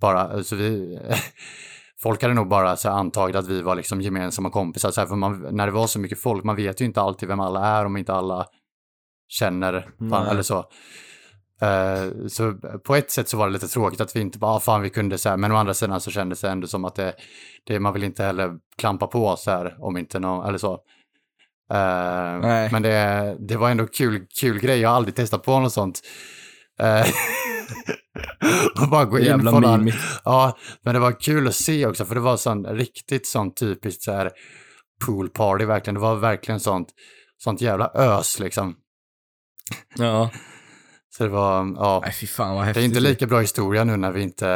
bara, alltså vi, folk hade nog bara så här, antagit att vi var liksom gemensamma kompisar, så här, för man, när det var så mycket folk, man vet ju inte alltid vem alla är om inte alla känner, fan, eller så. Eh, så på ett sätt så var det lite tråkigt att vi inte bara, ah, fan vi kunde så här, men å andra sidan så kändes det ändå som att det, det man vill inte heller klampa på så här om inte någon, eller så. Eh, men det, det var ändå kul, kul grej, jag har aldrig testat på något sånt. Eh, och bara gå in på den. Ja, men det var kul att se också, för det var sån riktigt sånt typiskt så här pool party verkligen. Det var verkligen sånt, sånt jävla ös liksom. Ja. Så det var, ja. Nej, fy fan vad Det är inte lika bra historia nu när vi inte,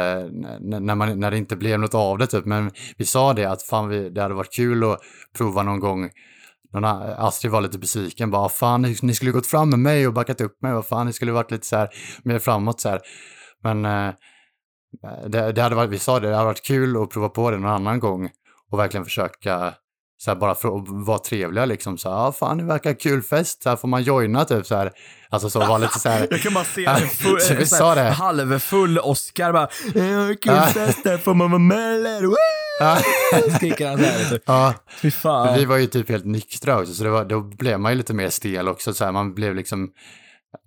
när, när man, när det inte blev något av det typ, men vi sa det att fan vi, det hade varit kul att prova någon gång. Någon, Astrid var lite besviken, bara fan ni, ni skulle gått fram med mig och backat upp mig, vad fan ni skulle varit lite så här mer framåt så här. Men eh, det, det hade varit, vi sa det, det hade varit kul att prova på det någon annan gång och verkligen försöka så här, bara för att vara trevliga liksom så här, ja fan det verkar kul fest, så här får man joina typ så här. Alltså så vara lite så här. Jag kan bara se en full, så vi sa det. halvfull Oscar bara "Eh, Kul fest där, får man vara med eller? Woo!" Ja. Skriker han såhär. Vet du. Ja, Fy fan. vi var ju typ helt nyktra också, så det var, då blev man ju lite mer stel också. Så här, man blev liksom,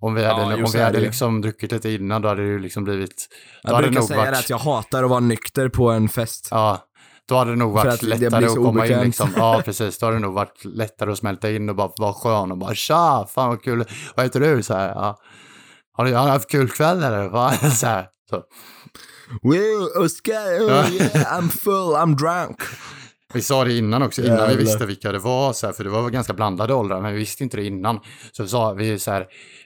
om vi hade, Ja, om så vi hade liksom druckit lite innan, då hade det ju liksom blivit... Jag hade brukar säga varit, att jag hatar att vara nykter på en fest. Ja, då hade det nog varit lättare att så komma in obekvämt. liksom. Ja, precis. Då hade det nog varit lättare att smälta in och bara vara skön och bara tja, fan vad kul, vad heter du? Så här, ja. Har du haft kul kväll eller? Så här, så. Wow, Oscar, oh, Ja. yeah, I'm full, I'm drunk. Vi sa det innan också, innan vi Jävlar. visste vilka det var, så här, för det var ganska blandade åldrar, men vi visste inte det innan. Så vi sa, vi så här,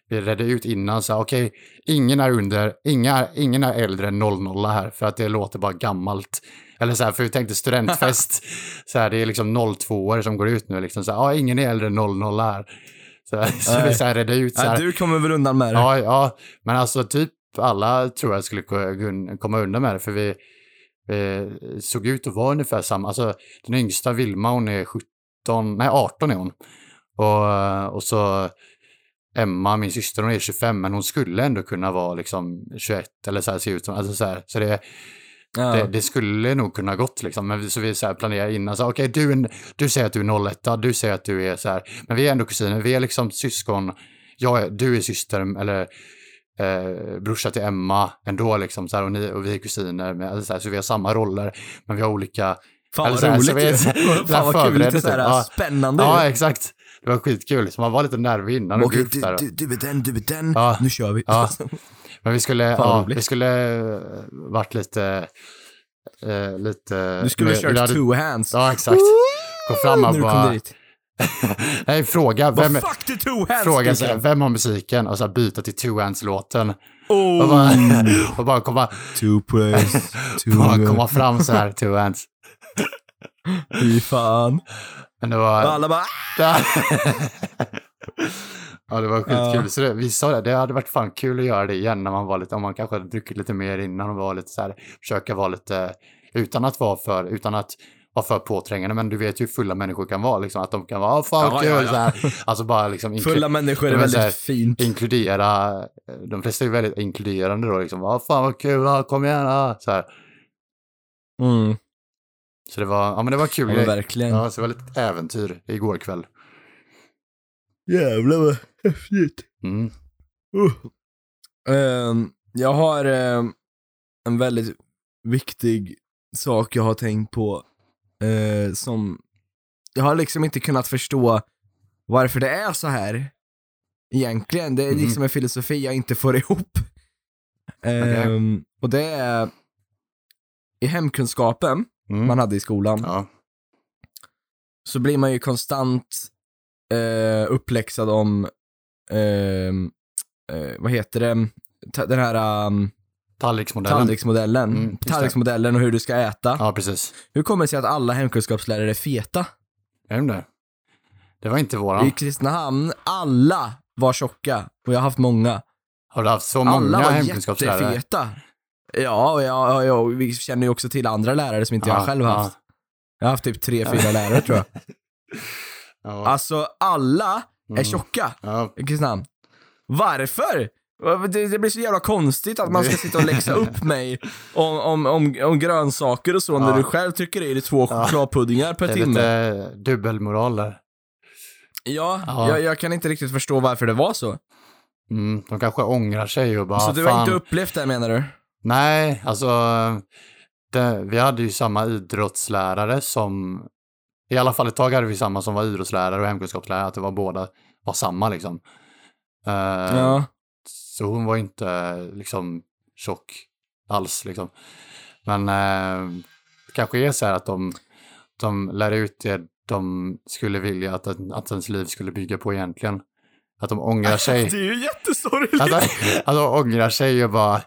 vi redde ut innan, så här, okej, ingen är under, inga, ingen är äldre än 00 här, för att det låter bara gammalt. Eller så här, för vi tänkte studentfest, så här, det är liksom 02 år som går ut nu, liksom så här, ja, ingen är äldre än 00 här. Så, så vi så här, redde ut så Ja, här, du kommer väl undan med det? Ja, ja, men alltså typ alla tror jag skulle komma undan med det, för vi, vi såg ut att vara ungefär samma. Alltså den yngsta Vilma, hon är 17, nej 18 är hon. Och, och så Emma, min syster, hon är 25, men hon skulle ändå kunna vara liksom 21 eller så här se ut som, alltså så här, så det, Ja. Det, det skulle nog kunna gått liksom, men vi, så vi så här planerar innan. Så, Okej, du, är du säger att du är 01, du säger att du är så här, men vi är ändå kusiner, vi är liksom syskon. Jag är, du är syster eller eh, brorsa till Emma ändå liksom så här, och, ni, och vi är kusiner, med, alltså, så, här, så vi har samma roller, men vi har olika... Fan vad roligt ju. så- Fan vad kul, lite såhär. Ja. spännande Ja, exakt. Det var skitkul, så man var lite nervig innan och Okej, gick upp du, där. du, du är den, du är den, Ja. nu kör vi. Ja. Men vi skulle, ja, vi skulle eh, varit lite... Eh, lite... Du skulle ha vi kört hade- two hands. Ja, exakt. Gå fram och bara... Nej, fråga. Vem, fuck the two hands fråga så här, skriker vem har musiken? Och så här, byta till Two Hands-låten. de. Och, bara, Oh, och bara komma, two plays, two bara komma fram så här, Two Hands. Fy fan. Men det var... alla bara ja, det var skitkul. Ja. Så det, vi sa det, det hade varit fan kul att göra det igen när man var lite, om man kanske hade druckit lite mer innan och var lite så här, försöka vara lite, utan att vara för, utan att vara för påträngande, men du vet ju hur fulla människor kan vara, liksom, att de kan vara, "Åh, fan Ja, kul, ja, ja. Alltså bara liksom fulla människor är så här, väldigt fint. inkludera, de flesta är väldigt inkluderande då, liksom, "Åh, fan vad kul, ja, kom igen, ja. så här. Mm, Så det var, ja men det var kul ja, men verkligen. Ja, så det var lite äventyr igår kväll. Jävlar vad häftigt. Mm. Ehm, jag har ehm, en väldigt viktig sak jag har tänkt på eh, som jag har liksom inte kunnat förstå varför det är så här egentligen. Det är Mhm. liksom en filosofi jag inte får ihop. Ehm, Och det är i hemkunskapen Mm. man hade i skolan Ja. så blir man ju konstant eh, uppläxad om, ehm, eh, vad heter det, den här um, Tallriksmodellen. tallriksmodellen. Mm, tallriksmodellen och hur du ska äta. Ja, precis. Hur kommer det sig att alla hemkunskapslärare är feta? Är de det? Det var inte I våran. Kristinehamn, alla var tjocka. Och jag har haft många. Har du haft så Alla många var hemkunskapslärare? jättefeta. Ja, jag, jag, vi känner ju också till andra lärare som inte jag Ja, själv har haft. Jag har haft typ tre, fyra lärare tror jag. Ja. Alltså, alla är Mm. tjocka Ja. i Kristinehamn. Varför? Det, det blir så jävla konstigt att man ska sitta och läxa upp mig om, om, om, om grönsaker och så när Ja. du själv trycker i dig två Ja. chokladpuddingar per Det är timme. lite dubbelmoral där. Ja, Ja. Jag, jag kan inte riktigt förstå varför det var så. Mm, de kanske ångrar sig och bara, så du har fan. inte upplevt det menar du? Nej, alltså, det, vi hade ju samma idrottslärare som, i alla fall ett tag hade vi samma som var idrottslärare och hemkunskapslärare, att det var båda var samma liksom. Eh, Ja. Så hon var inte liksom tjock alls liksom. Men eh, det kanske är så här att de, de lär ut det de skulle vilja att, att ens liv skulle bygga på egentligen. Att de ångrar sig. Det är ju jättesorgligt. Att, att de ångrar sig och bara,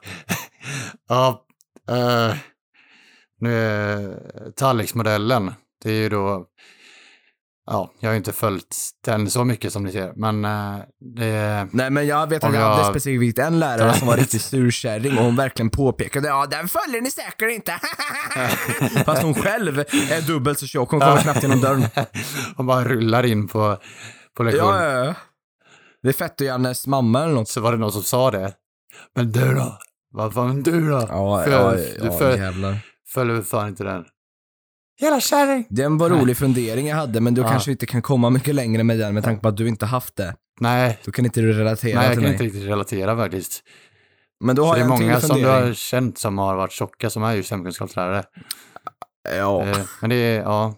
ja, eh, nu är tallriksmodellen, det är ju då, ja, jag har ju inte följt den så mycket som ni ser, men eh, det, Nej men jag vet att jag hade specifikt en lärare som var riktigt surkärring och hon verkligen påpekade ja den följer ni säkert inte. Fast hon själv är dubbelt så tjock, hon kommer knappt genom dörren. och bara rullar in på, på lektion. Ja, ja, ja. Det är fett Jannes mamma eller något. Så var det någon som sa det. Men du då? Vad fan du då? Ja, För- ja, du ja för- jävlar. Följer fan inte den? Jävla kärring! Det var en rolig fundering jag hade, men du Ja. kanske inte kan komma mycket längre med den med tanke på att du inte haft det. Nej, Då kan inte du relatera nej jag till kan mig. inte riktigt relatera faktiskt. Men då Så har det är jag en många till som du har känt som har varit tjocka som är just hemkunskapslärare. Ja. Eh, Men det är, ja,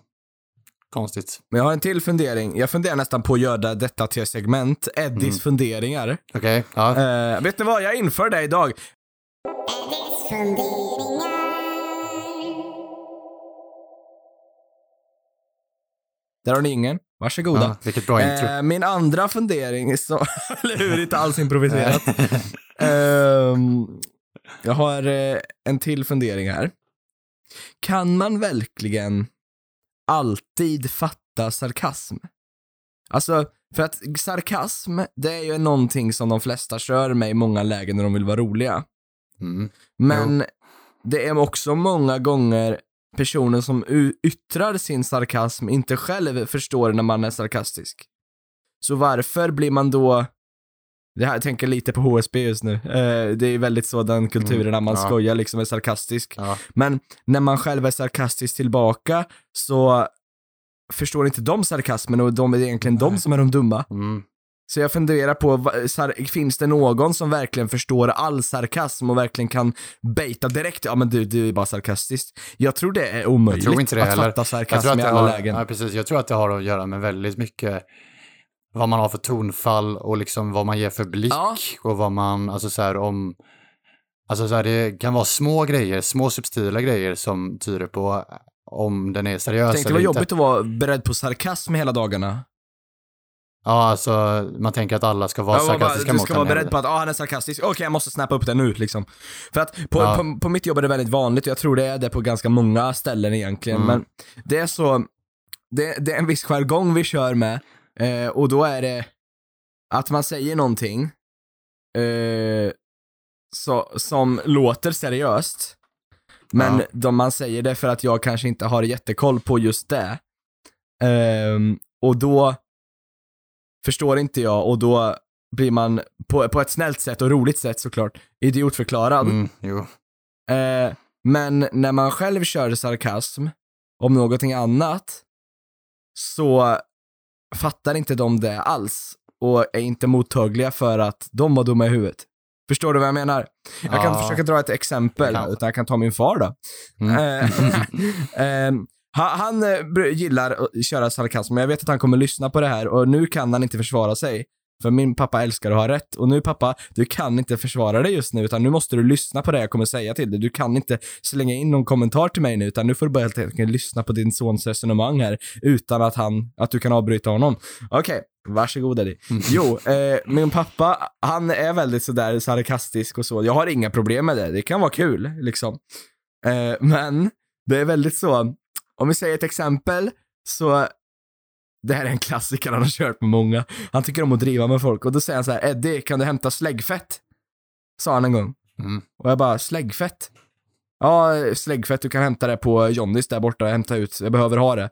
konstigt. Men jag har en till fundering. Jag funderar nästan på att göra detta till ett segment. Eddies Mm. funderingar. Okej, ja. Eh, vet ni vad? Jag inför det idag. Där har ni ingen. Varsågoda. ja. Vilket bra intro. Eh, min andra fundering, så, eller hur? Inte alls improviserat. Ehm, jag har eh, en till fundering här. Kan man verkligen alltid fatta sarkasm? Alltså, för att sarkasm, det är ju någonting som de flesta kör med i många lägen när de vill vara roliga. Mm. Men det är också många gånger personer som yttrar sin sarkasm inte själv förstår när man är sarkastisk. Så varför blir man då Det här, jag tänker lite på HSB just nu. Eh, det är väldigt så den kulturen Mm, när man ja. skojar liksom är sarkastisk. Ja. Men när man själv är sarkastisk tillbaka så förstår inte de sarkasmen och de är egentligen de Nej. som är de dumma. Mm. Så jag funderar på, finns det någon som verkligen förstår all sarkasm och verkligen kan baita direkt? Ja men du, du är bara sarkastiskt. Jag tror det är omöjligt Jag tror inte det att heller. fatta Jag sarkasm tror, att i det alla har, lägen. ja, precis. jag tror att det har att göra med väldigt mycket vad man har för tonfall och liksom vad man ger för blick Ja. och vad man, alltså så här om, alltså så här, det kan vara små grejer, små subtila grejer som tyder på om den är seriös Tänk det eller var inte. jobbigt att vara beredd på sarkasm hela dagarna. Ja, alltså man tänker att alla ska vara Ja, sarkastiska du mot ska vara beredd på att ah, han är sarkastisk, okej jag måste snappa upp det nu liksom. För att på, Ja. på, på mitt jobb är det väldigt vanligt, och jag tror det är det på ganska många ställen egentligen, Mm. men det är så, det, det är en viss jargong vi kör med, eh, och då är det att man säger någonting eh, så, som låter seriöst, men Ja. de man säger det för att jag kanske inte har jättekoll på just det. Ehm, och då förstår inte jag och då blir man på, på ett snällt sätt och roligt sätt såklart idiotförklarad. Mm. Eh, men när man själv kör sarkasm om någonting annat så fattar inte de det alls och är inte mottagliga för att de var dumma i huvudet. Förstår du vad jag menar? Jag kan Ja. försöka dra ett exempel, utan jag kan ta min far då. Mm. Eh, ehm, han han eh, gillar att köra sarkasm, men jag vet att han kommer lyssna på det här och nu kan han inte försvara sig. För min pappa älskar att ha rätt. Och nu pappa, du kan inte försvara dig just nu, utan nu måste du lyssna på det jag kommer säga till dig. Du kan inte slänga in någon kommentar till mig nu, utan nu får du bara helt enkelt lyssna på din sons resonemang här, utan att han, att du kan avbryta honom. Okej, varsågod Eddie. Jo, eh, min pappa, han är väldigt sådär sarkastisk och så. Jag har inga problem med det, det kan vara kul, liksom. Eh, men, det är väldigt så, om vi säger ett exempel, så det här är en klassiker han har kört med många. Han tycker om att driva med folk och då säger han så här: Eddie, kan du hämta släggfett? Sa han en gång. Mm. Och jag bara, släggfett? Ja, släggfett, du kan hämta det på Johnnys där borta och hämta ut, jag behöver ha det.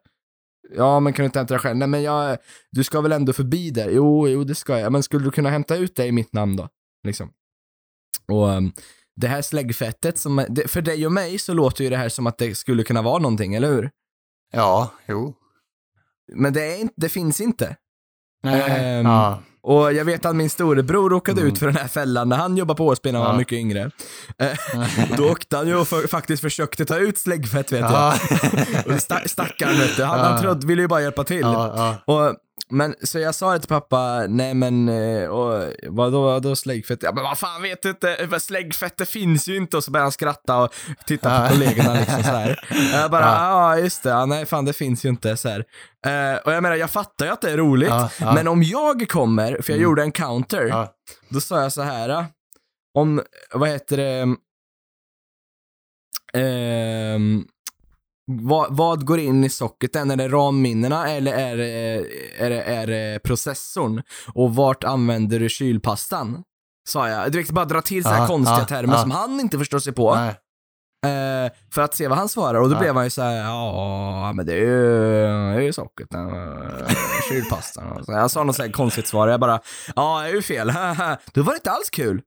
Ja, men kan du inte hämta det själv? Nej, men jag, du ska väl ändå förbi där? Jo, jo, det ska jag. Men skulle du kunna hämta ut det i mitt namn då? Liksom. Och um, det här släggfettet, som, för dig och mig så låter ju det här som att det skulle kunna vara någonting, eller hur? Ja, jo. Men det, är inte, det finst inte. Nej. Ehm, ja. Och jag vet att min storebror råkade Mm. ut för den här fällan när han jobbade på HSB när han var Ja. mycket yngre. Eh, Då åkte han ju och för, faktiskt försökte ta ut släggfett vet jag. Ja. Och sta, stackaren vet du, han, han Ja. trodde, ville ju bara hjälpa till. Och, men, så jag sa det till pappa, nej men, eh, och, vadå, vadå släggfett? Ja men vad fan vet du inte, släggfett det finns ju inte. Och så började han skratta och titta på kollegorna liksom så här. Jag bara, Ja. ja just det, ja, nej fan det finns ju inte så här. Eh, och jag menar, jag fattar ju att det är roligt, Ja, ja. men om jag kommer, för jag Mm. gjorde en counter, Ja. då sa jag så här. om, vad heter det, ehm, vad, vad går in i socketen? Är det ramminnena eller är det, är, det, är det processorn? Och vart använder du kylpastan? Sa jag. Direkt bara dra till så här Ja, konstiga ja, termer ja. som han inte förstår sig på. Nej. Eh, för att se vad han svarar. Och då Ja. blev han ju så här, ja men det är ju, det är ju sockret, uh, kylpastan. Jag sa något så här konstigt svar. Jag bara, ja det är ju fel. då var det inte alls kul.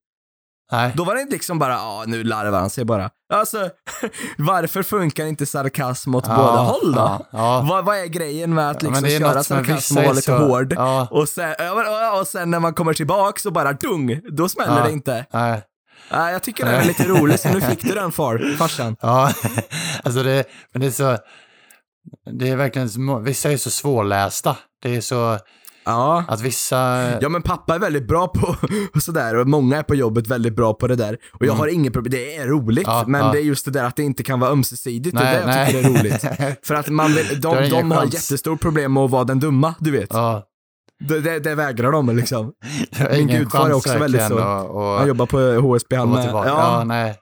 Nej. Då var det inte liksom bara, ja nu larvar han sig bara. Alltså, varför funkar inte sarkasm åt Ja, båda håll då? Ja, ja. Vad, vad är grejen med att Ja, liksom det är köra sarkasm och vara lite så- hård? Ja. Och sen, ja, ja, och sen när man kommer tillbaka så bara dung, då smäller Ja. det inte. Nej. Nej, jag tycker den är lite rolig, så nu fick du den far, farsan. Ja, alltså det, men det är så, det är verkligen, vissa är så svårlästa. Det är så, Ja. att vissa, Ja men pappa är väldigt bra på och sådär och många är på jobbet väldigt bra på det där. Och jag har inget problem, det är roligt, Mm. Ja, men ja. det är just det där att det inte kan vara ömsesidigt och Nej, det jag nej. tycker är roligt. För att man vill, de, de har jättestort problem med att vara den dumma, du vet. ja, Det, det, det vägrar de liksom. Min gudfar är också väldigt så. Han jobbar på HSB han med. Ja, Ja, nej.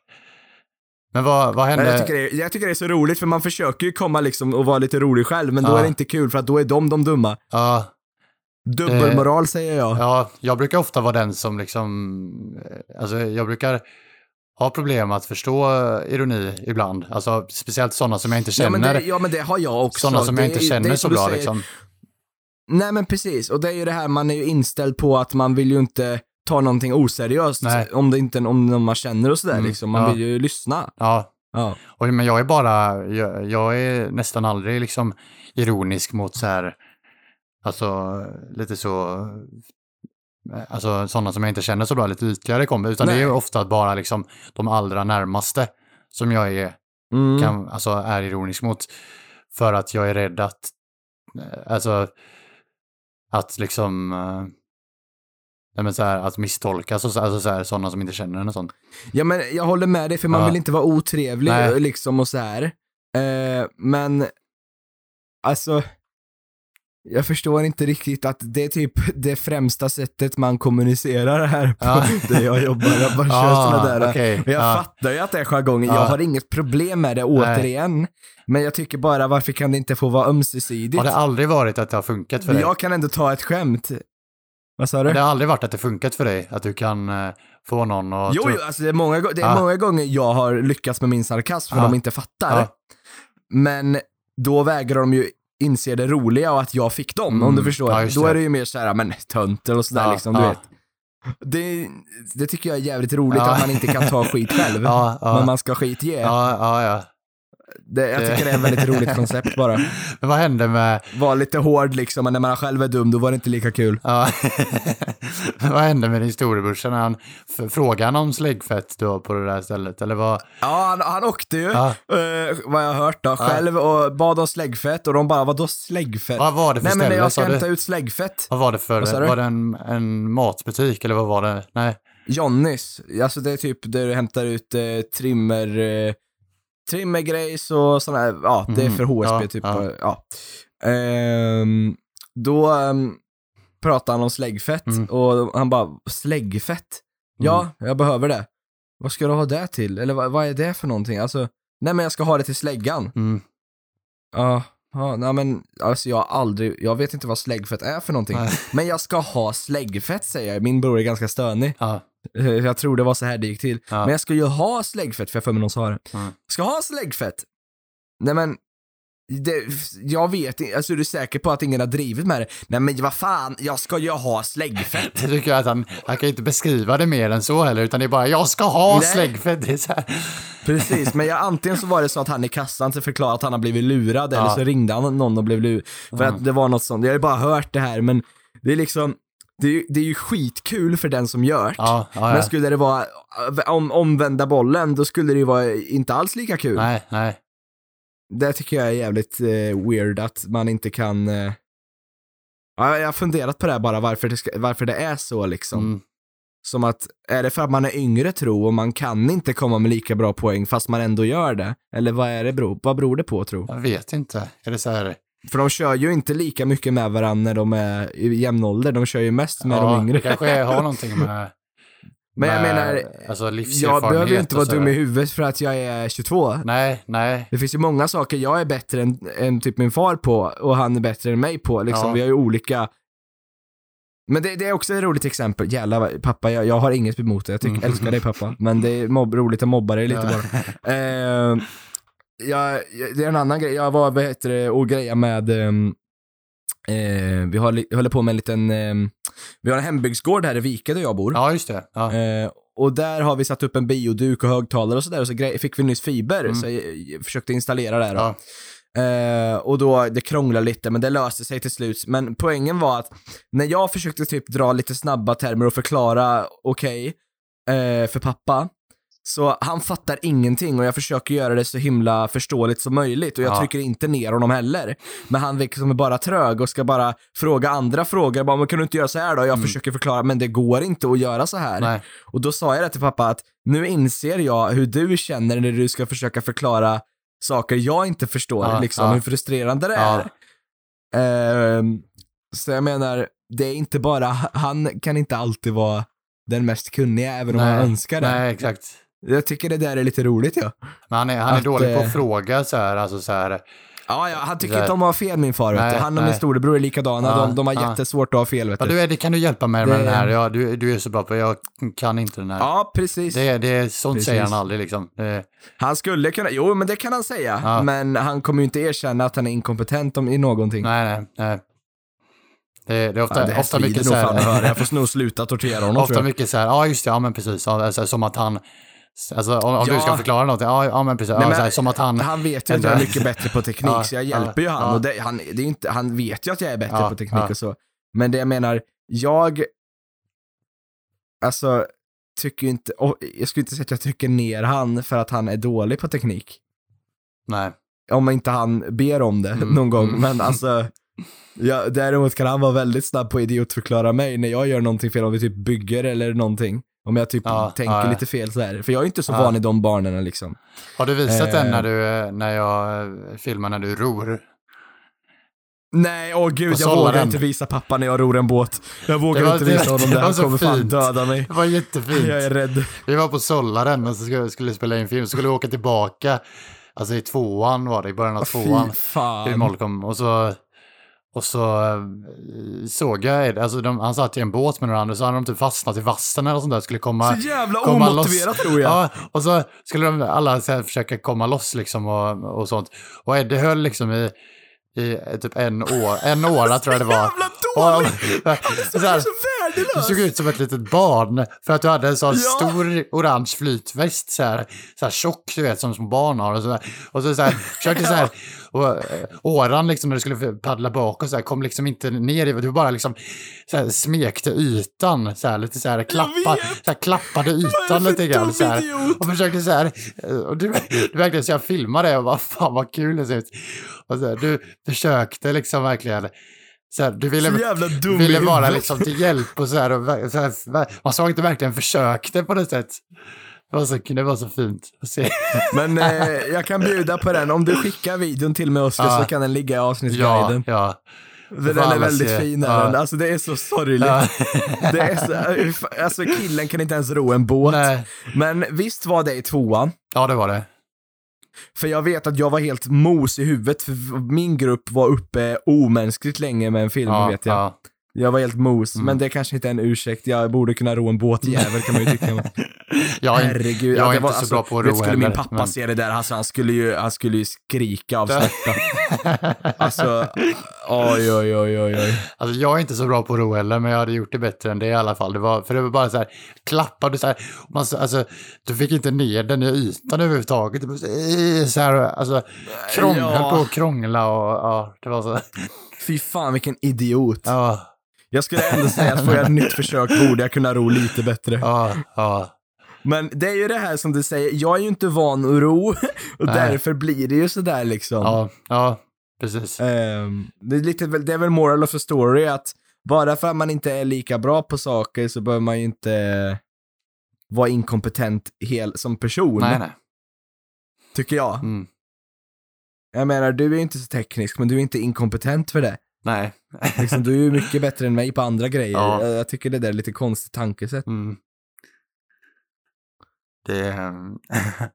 Men vad, vad hände? jag, tycker det, jag tycker det är så roligt för man försöker ju komma liksom och vara lite rolig själv, men då Ja. är det inte kul för att då är de de dumma. Ja, Dubbelmoral säger jag. ja, jag brukar ofta vara den som liksom, eh, alltså jag brukar ha problem att förstå ironi ibland. Alltså speciellt sådana som jag inte Ja känner. men, det, ja men det har jag också. sådana som det, jag inte är- känner är så bra säger, liksom. Nej men precis, och det är ju det här, man är ju inställd på att man vill ju inte ta någonting oseriöst Nej. om det inte om någon man känner och sådär Mm, liksom. Man ja. vill ju lyssna. Ja, Ja. och, men jag är bara, jag, jag är nästan aldrig liksom ironisk mot så här, alltså lite så, eh, alltså sådana som jag inte känner så bra, lite ytligare kommer, utan det är ju Nej. ofta bara liksom de allra närmaste som jag är, Mm. kan, alltså är ironisk mot. För att jag är rädd att, eh, alltså, att liksom, eh, nej men så här, att misstolkas och så, alltså så här, sådana som inte känner en och sånt. Ja men jag håller med dig för man Ja. vill inte vara otrevlig Nej. liksom och så här. Eh, men alltså jag förstår inte riktigt att det är typ det främsta sättet man kommunicerar här på Ja. där jag jobbar. Jag bara kör Ah, såna där. okej. Och jag Ja. fattar ju att det är jargongen, Ja. jag har inget problem med det återigen. Men jag tycker bara varför kan det inte få vara ömsesidigt? Har det aldrig varit att det har funkat för dig? Jag kan ändå ta ett skämt. Vad sa du? Det har aldrig varit att det funkat för dig? Att du kan eh, få någon att Jo, jo alltså det är, många, det är Ja. många gånger jag har lyckats med min sarkasm för de inte fattar. Ja. Men då vägrar de ju inse det roliga och att jag fick dem, om Mm, du förstår. ja, då är det ju mer såhär, men tönter och sådär Ja, liksom, du ja. vet. Det, det tycker jag är jävligt roligt att man inte kan ta skit själv. Men man ska skit ge. Ja, ja, ja. Det, jag tycker det är ett väldigt roligt koncept bara. Men vad hände med... Var lite hård liksom, men när man själv är dum då var det inte lika kul. Ja. vad hände med när han... Frågade han om släggfett då på det där stället? Eller vad? Ja, han, han åkte ju, Ja. eh, vad jag har hört då, själv och bad om släggfett och de bara, vadå släggfett? Vad var det för Nej men ställe? jag ska sa du? hämta ut släggfett. Vad var det för... Var det en, en matbutik eller vad var det? Nej. Johnnys, alltså det är typ där du hämtar ut eh, trimmer, eh, trimmergrejs och sådana här, ja det är Mhm, för HSB ja, typ. ja. Ja. Ehm, då um, pratade han om släggfett Mm. och han bara, släggfett? Ja, jag behöver det. Vad ska du ha det till? Eller vad, vad är det för någonting? Alltså, nej men jag ska ha det till släggan. Mm. Ja, ja, nej men alltså jag har aldrig, jag vet inte vad släggfett är för någonting. Nej. Men jag ska ha släggfett säger jag, min bror är ganska stönig. Ja. Jag tror det var så här det gick till. Ja. Men jag ska ju ha släggfett, för jag för mig någon sa det. Mm. Ska ha släggfett? Nej men, det, jag vet inte, alltså är du säker på att ingen har drivit med det? Nej men vad fan, jag ska ju ha släggfett. Jag tycker att han, han kan inte beskriva det mer än så heller, utan det är bara jag ska ha Nej. släggfett. Det är så här. Precis, men jag, antingen så var det så att han i kassan så förklarade att han har blivit lurad, eller Ja. så ringde han någon och blev lurad. För Mm. att det var något sånt, jag har ju bara hört det här men det är liksom, det är, ju- det är ju skitkul för den som gör det. Ja, ja, Men ja. skulle det vara om, omvända bollen, då skulle det ju vara inte alls lika kul. Nej, nej. Det tycker jag är jävligt eh, weird att man inte kan... Eh... Ja, jag har funderat på det här bara, varför det, ska, varför det är så liksom. Mm. Som att, är det för att man är yngre tro och man kan inte komma med lika bra poäng fast man ändå gör det? Eller vad är det bro? Vad beror det på tro? Jag vet inte. Är det så här? För de kör ju inte lika mycket med varandra när de är i jämn ålder, de kör ju mest med ja, de yngre. det kanske har någonting med... Men jag menar, alltså jag behöver ju inte vara dum i huvudet för att jag är 22. Nej, nej. Det finns ju många saker jag är bättre än, än typ min far på och han är bättre än mig på. Liksom. Ja. Vi har ju olika... Men det, det är också ett roligt exempel. Jävlar, pappa, jag, jag har inget emot det. Jag tycker, Mm. älskar dig pappa. Men det är mobb, roligt att mobba dig lite Ja. bara. Eh, jag, det är en annan grej. Jag var, vad heter det, och greja med... ehm, eh, vi håller på med en liten... ehm, vi har en hembygdsgård här i Vike där jag bor. Ja, just det. Ja. Eh, och där har vi satt upp en bioduk och högtalare och sådär och så grej, fick vi nyss fiber Mm. så jag, jag försökte installera det då. Ja. Eh, och då, det krånglade lite men det löste sig till slut. Men poängen var att när jag försökte typ dra lite snabba termer och förklara okej eh, för pappa, så han fattar ingenting och jag försöker göra det så himla förståeligt som möjligt och jag Ja. trycker inte ner honom heller. Men han liksom är bara trög och ska bara fråga andra frågor. Bara, men kan du inte göra så här då? Jag försöker förklara, men det går inte att göra så här. Nej. Och då sa jag det till pappa att nu inser jag hur du känner när du ska försöka förklara saker jag inte förstår, Ja, liksom ja. hur frustrerande det är. Ehm, så jag menar, det är inte bara, han kan inte alltid vara den mest kunniga även om han önskar det. Nej, exakt. Jag tycker det där är lite roligt ja. Men han är, han är Att, dålig på eh, att fråga så här, alltså så här. Ja, ja han tycker Det- inte om att ha fel min far Nej. Han och min nej. storebror är likadana, Ja, de, de har ja. jättesvårt att ha fel vet Ja, du. Eddie, kan du hjälpa mig med Det- den här? Ja, du, du är så bra på jag kan inte den här. Ja, precis. Det, det, sånt Precis. säger han aldrig liksom. Det, Han skulle kunna, jo men det kan han säga, Ja. men han kommer ju inte erkänna att han är inkompetent om, i någonting. nej, nej, nej. Det, det är ofta, Ja, det ofta mycket så här, Jag får nog sluta tortera honom ofta mycket så här, ja just det, ja men precis, ja, alltså, som att han, alltså om, om du Ja. ska förklara någonting, ja, ja men precis, Nej, ja, men så här, som att han, Han vet ju att jag är mycket bättre på teknik, Ja, så jag ja, hjälper ju han. ja. Och det, han, det är inte, han vet ju att jag är bättre Ja, på teknik ja. och så. Men det jag menar, jag, alltså, tycker inte, och jag skulle inte säga att jag trycker ner han för att han är dålig på teknik. nej, Om inte han ber om det Mm, någon gång, mm. men alltså, ja, däremot kan han vara väldigt snabb på att idiotförklara mig när jag gör någonting fel, om vi typ bygger eller någonting. Om jag typ Ja, tänker ja, lite fel så här. För jag är inte så Ja. van i de banorna liksom. Har du visat den Eh. när du, när jag eh, filmar när du ror? Nej, åh gud, jag vågar den. inte visa pappa när jag ror en båt. Jag vågar Det var- inte det- visa honom det det, var han kommer fan fint. döda mig. Det var jättefint. Jag är rädd. Vi var på Sollaren och så skulle, skulle spela in film, så skulle vi åka tillbaka, alltså i tvåan var det, i början av tvåan. Fy till fan. Molkom och så, och så eh, såg jag, alltså de, han satt i en båt med några andra så hade de typ fastnat i vassen eller sånt där, skulle komma. Så jävla komma omotiverat loss. tror jag. Ja, och så skulle de alla så här försöka komma loss liksom och, och sånt. Och Eddie höll liksom i, i typ en år, en åra tror jag det var. Jävla dålig! så här, Så du såg ut som ett litet barn för att du hade en sån Ja. stor orange flytväst så här, så här tjock du vet som små barn har och så, där. och så, så här, försökte så här och eh, åran liksom när du skulle paddla bak och så här kom liksom inte ner. I, du bara liksom så här, smekte ytan så här lite så här klappa, så här, klappade ytan det lite grann så här. och försökte så här eh, och du, du verkligen så jag filmade och bara fan vad kul det ser ut. Och så här, du försökte liksom verkligen så här, du ville Så ville vara liksom till hjälp och så här. Och, så här man såg du verkligen försökte på något sätt. Det var så, det var så fint att se. Men eh, jag kan bjuda på den. Om du skickar videon till mig Oskar Ja. så kan den ligga i ja, avsnittsguiden. ja. Får den är väldigt se. fin. Ja. Ja. Alltså det är så sorgligt. ja. Det är så, alltså killen kan inte ens ro en båt. Nej. Men visst var det i tvåan? ja, det var det. För jag vet att jag var helt mos i huvudet, för min grupp var uppe omänskligt länge med en film, Ja, vet jag. ja. Jag var helt mos, Mm. men det kanske inte är en ursäkt. Jag borde kunna ro en båtjävel kan man ju tycka. Jag är, Herregud. jag är inte var, så alltså, bra på att ro Skulle min heller, pappa men- se det där, alltså, han, skulle ju, han skulle ju skrika av smärta. alltså, oj, oj, oj, oj, oj. alltså, jag är inte så bra på att ro heller, men jag hade gjort det bättre än det i alla fall. Det var, för det var bara så här, klappade så här, man, så- alltså, du fick inte ner den i ytan överhuvudtaget. Så här, alltså, krång, Ja. höll på att krångla och ja, det var så. Fy fan vilken idiot. Ja, Jag skulle ändå säga att får jag ett nytt försök borde jag kunna ro lite bättre. ja, ja. Men det är ju det här som du säger, jag är ju inte van att ro och Nej. därför blir det ju sådär liksom. Ja, ja, precis. Ehm, det, är lite, det är väl moral of the story att bara för att man inte är lika bra på saker så behöver man ju inte vara inkompetent hel, som person, Nej, nej. tycker jag. Mm. Jag menar, du är ju inte så teknisk, men du är inte inkompetent för det. Nej. Liksom, du är ju mycket bättre än mig på andra grejer. Ja. Jag, jag tycker det där är lite konstigt tankesätt. Mm. Det är...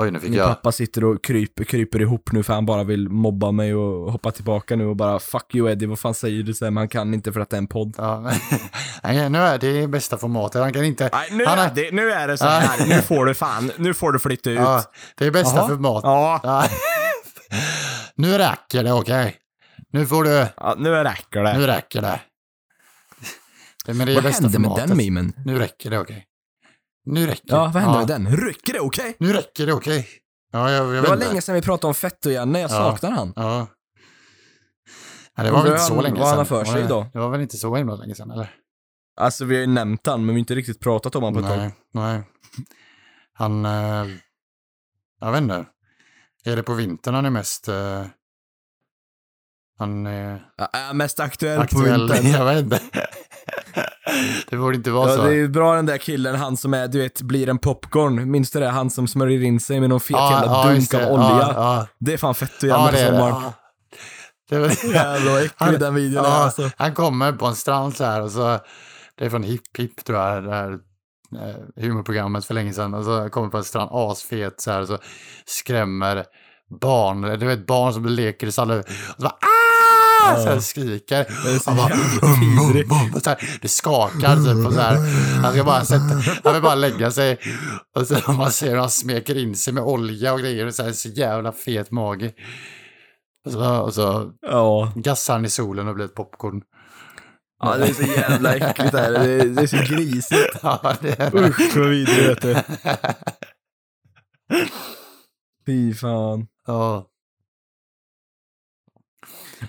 Oj, nu fick Min jag... pappa sitter och kryper, kryper ihop nu för han bara vill mobba mig och hoppa tillbaka nu och bara fuck you Eddie, vad fan säger du? Så här, man kan inte för att det är en podd. Ja. Nej, nu är det bästa formatet. Han kan inte... Nej, nu, Han är är- det, nu är det så här, nu får du fan, nu får du flytta ut. Ja, det är bästa Jaha. formatet. Ja, Ja. nu räcker det, okej? Nu får du... ja, nu räcker det. Nu räcker det. det men det är vad bästa hände med den memen? Nu räcker det, okej? Nu räcker Ja, vad hände med den? Rycker det okej? Nu räcker det, okej? Ja, jag, jag Det var inte. länge sedan vi pratade om Fetto-Janne, jag Ja. saknar han. Ja. Nej, det var väl inte så länge vad han sedan. har för Var sig det- då? Det var väl inte så himla länge sedan, eller? Alltså vi har ju nämnt han, men vi har inte riktigt pratat om han på ett tag. Nej, nej. Han... Eh, jag vet inte. Är det på vintern han är mest... Eh, han är Ja, är mest aktuell, på aktuell? vintern. Jag vet inte. det borde inte vara Ja, så. det är bra den där killen, han som är, du vet, blir en popcorn. Minns du det? Han som smörjer in sig med någon fet jävla just dunk av olja. Ja, ja. Det är fan fett att göra på är det. sommaren. Ja. Det var, äcklig Han- den videon ja, alltså. Han kommer på en strand så här och så, det är från Hipp Hipp tror jag, det här eh, humorprogrammet för länge sedan. Och så kommer på en strand asfet så här och så skrämmer barn, du vet barn som leker i sallad. Och så bara ah! Så här skriker. Det är så Han bara, så här, det skakar typ och så här. Han ska bara sätta, han vill bara lägga sig. Och så man ser hur han smeker in sig med olja och grejer och så här så jävla fet mage. Och så, och så Ja. gassar han i solen och blir ett popcorn. ja, det är så jävla äckligt det här. Det är, det är så grisigt. Ja, det är Usch vad vidrigt. Fy fan. Ja,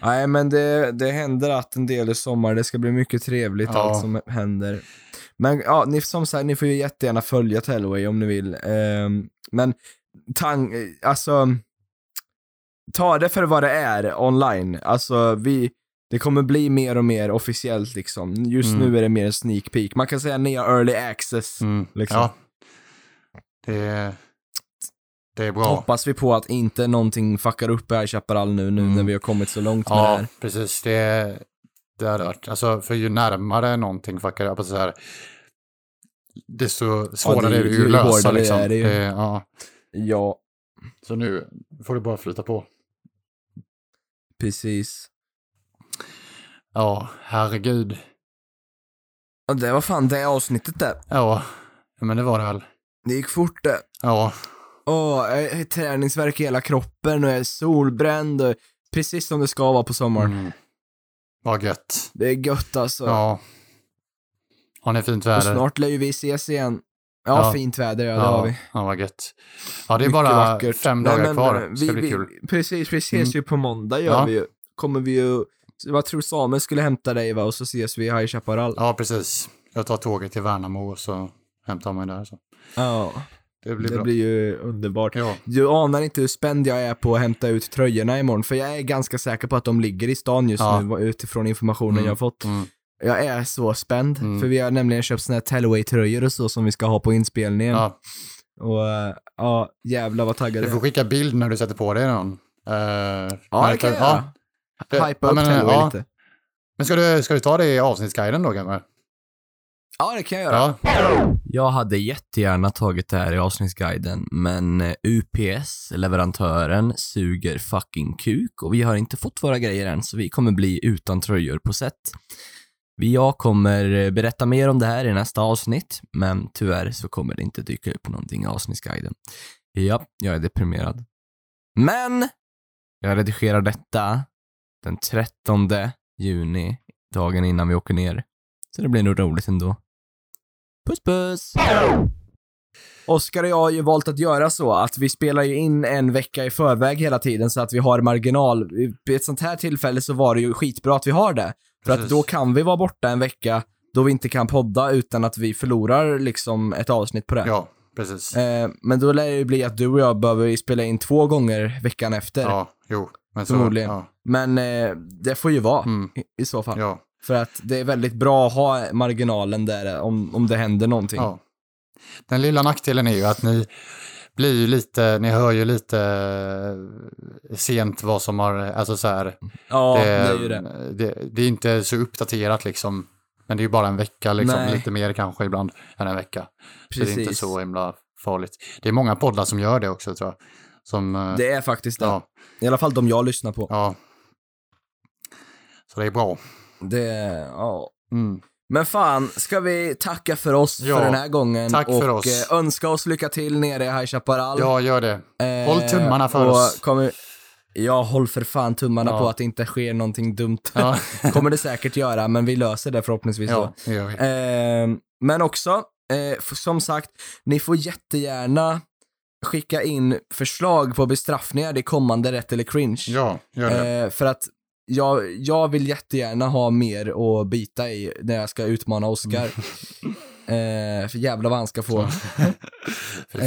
Nej men det, det händer att en del i sommar, det ska bli mycket trevligt Ja. allt som händer. Men ja, ni, som sagt, ni får ju jättegärna följa Tellway om ni vill. Ehm, men tang, alltså, ta det för vad det är online. Alltså vi, det kommer bli mer och mer officiellt liksom. Just Mm. nu är det mer en sneak peek. Man kan säga nya early access. mm. Liksom. ja. Det, det är bra. Hoppas vi på att inte någonting fuckar upp i High Chaparral nu, nu Mm. när vi har kommit så långt med det Ja, här. precis. Det, det hade varit, alltså för ju närmare någonting fuckar på så här, desto svårare det- är det ju att lösa liksom. är det ju. ja. Ja, Så nu får det bara flyta på. precis. Ja, herregud. Och det var fan det avsnittet där. Ja, men det var det väl. Det gick fort det. Ja, Åh, jag har träningsvärk i hela kroppen och jag är solbränd och precis som det ska vara på sommaren. mm. vad gött. Det är gött alltså. Ja. Har ni fint och väder? snart lär ju vi ses igen. Ja, Ja. fint väder, ja, det har vi. Ja, vad gött. Ja, det är Mycket bara vackert. fem Nej, dagar men, kvar. Det ska vi, bli vi, kul. Precis, vi ses Mm. ju på måndag gör Ja. vi ju. Kommer vi ju, vad tror Samuel skulle hämta dig va? Och så ses vi i High Chaparral. Ja, precis. Jag tar tåget till Värnamo och så hämtar mig där. Så. Ja, Det blir det bra. blir ju underbart. Ja, Du anar inte hur spänd jag är på att hämta ut tröjorna imorgon, för jag är ganska säker på att de ligger i stan just Ja. nu, utifrån informationen Mm. jag har fått. mm. Jag är så spänd, Mm. för vi har nämligen köpt såna här Tellaway-tröjor och så som vi ska ha på inspelningen. ja. Och äh, ja, jävlar vad taggad Du jag får är. skicka bild när du sätter på dig någon. Uh, Ja, det kan jag göra. Hypa ja, upp men, Tellaway ja. lite. Men ska du, ska du ta det i avsnittsguiden då kanske? Ja, det kan jag göra. Ja. Jag hade jättegärna tagit det här i avsnittsguiden, men eh, UPS, leverantören, suger fucking kuk och vi har inte fått våra grejer än, så vi kommer bli utan tröjor på set. Jag kommer eh, berätta mer om det här i nästa avsnitt, men tyvärr så kommer det inte dyka upp någonting i avsnittsguiden. Ja, jag är deprimerad. Men, jag redigerar detta den 13 juni, dagen innan vi åker ner. Så det blir nog roligt ändå. Puss puss! Oskar och jag har ju valt att göra så att vi spelar ju in en vecka i förväg hela tiden så att vi har marginal. Vid ett sånt här tillfälle så var det ju skitbra att vi har det. För att Precis. då kan vi vara borta en vecka då vi inte kan podda utan att vi förlorar liksom ett avsnitt på det. ja, precis. Eh, men då lär det ju bli att du och jag behöver spela in två gånger veckan efter. Ja, jo. Men så, Förmodligen. Ja, Men eh, det får ju vara mm, i, i så fall. ja, För att det är väldigt bra att ha marginalen där om, om det händer någonting. ja. Den lilla nackdelen är ju att ni blir ju lite, ni hör ju lite eh, sent vad som har, alltså så här. Ja, det, det, är ju det. Det, det är inte så uppdaterat liksom. Men det är ju bara en vecka liksom, Nej. lite mer kanske ibland än en vecka. Så det är inte Precis. så himla farligt. Det är många poddar som gör det också tror jag. Som, eh, Det är faktiskt det. ja, I alla fall de jag lyssnar på. ja. Så det är bra. Det, ja. Mm. Men fan, ska vi tacka för oss Ja, för den här gången tack och för oss. eh, önska oss lycka till nere i High Chaparral. Ja, gör det. Eh, håll tummarna för och oss. Kommer, ja, håll för fan tummarna Ja. på att det inte sker någonting dumt. Ja, kommer det säkert göra, men vi löser det förhoppningsvis då. ja det gör vi. Eh, men också, eh, som sagt, ni får jättegärna skicka in förslag på bestraffningar i kommande rätt eller cringe. Ja, gör det. Eh, för att jag, jag vill jättegärna ha mer att bita i när jag ska utmana Oscar. eh, för jävla vad han ska få.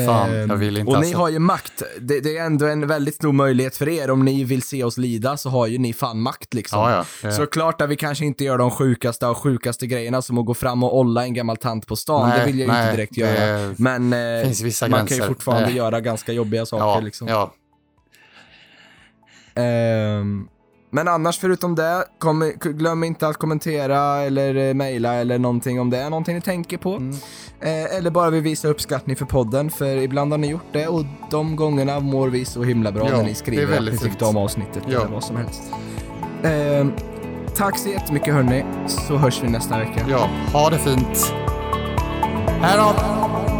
Fan, Eh, jag vill inte och ni alltså. har ju makt. Det, det är ändå en väldigt stor möjlighet för er. Om ni vill se oss lida så har ju ni fan makt liksom. Ja, ja. Såklart att vi kanske inte gör de sjukaste av sjukaste grejerna som att gå fram och olla en gammal tant på stan. det vill jag ju inte nej, direkt göra. Det Men eh, man kan ju fortfarande Eh, göra ganska jobbiga saker ja, liksom. ja, Ehm, men annars förutom det, kom, glöm inte att kommentera eller eh, mejla eller någonting om det är någonting ni tänker på. Mm. Eh, eller bara vill visa uppskattning för podden, för ibland har ni gjort det och de gångerna mår vi så himla bra Ja, när ni skriver att ni tyckte om avsnittet Ja. eller vad som helst. Ehm, tack så jättemycket hörni, så hörs vi nästa vecka. ja. Ha det fint. Hej då!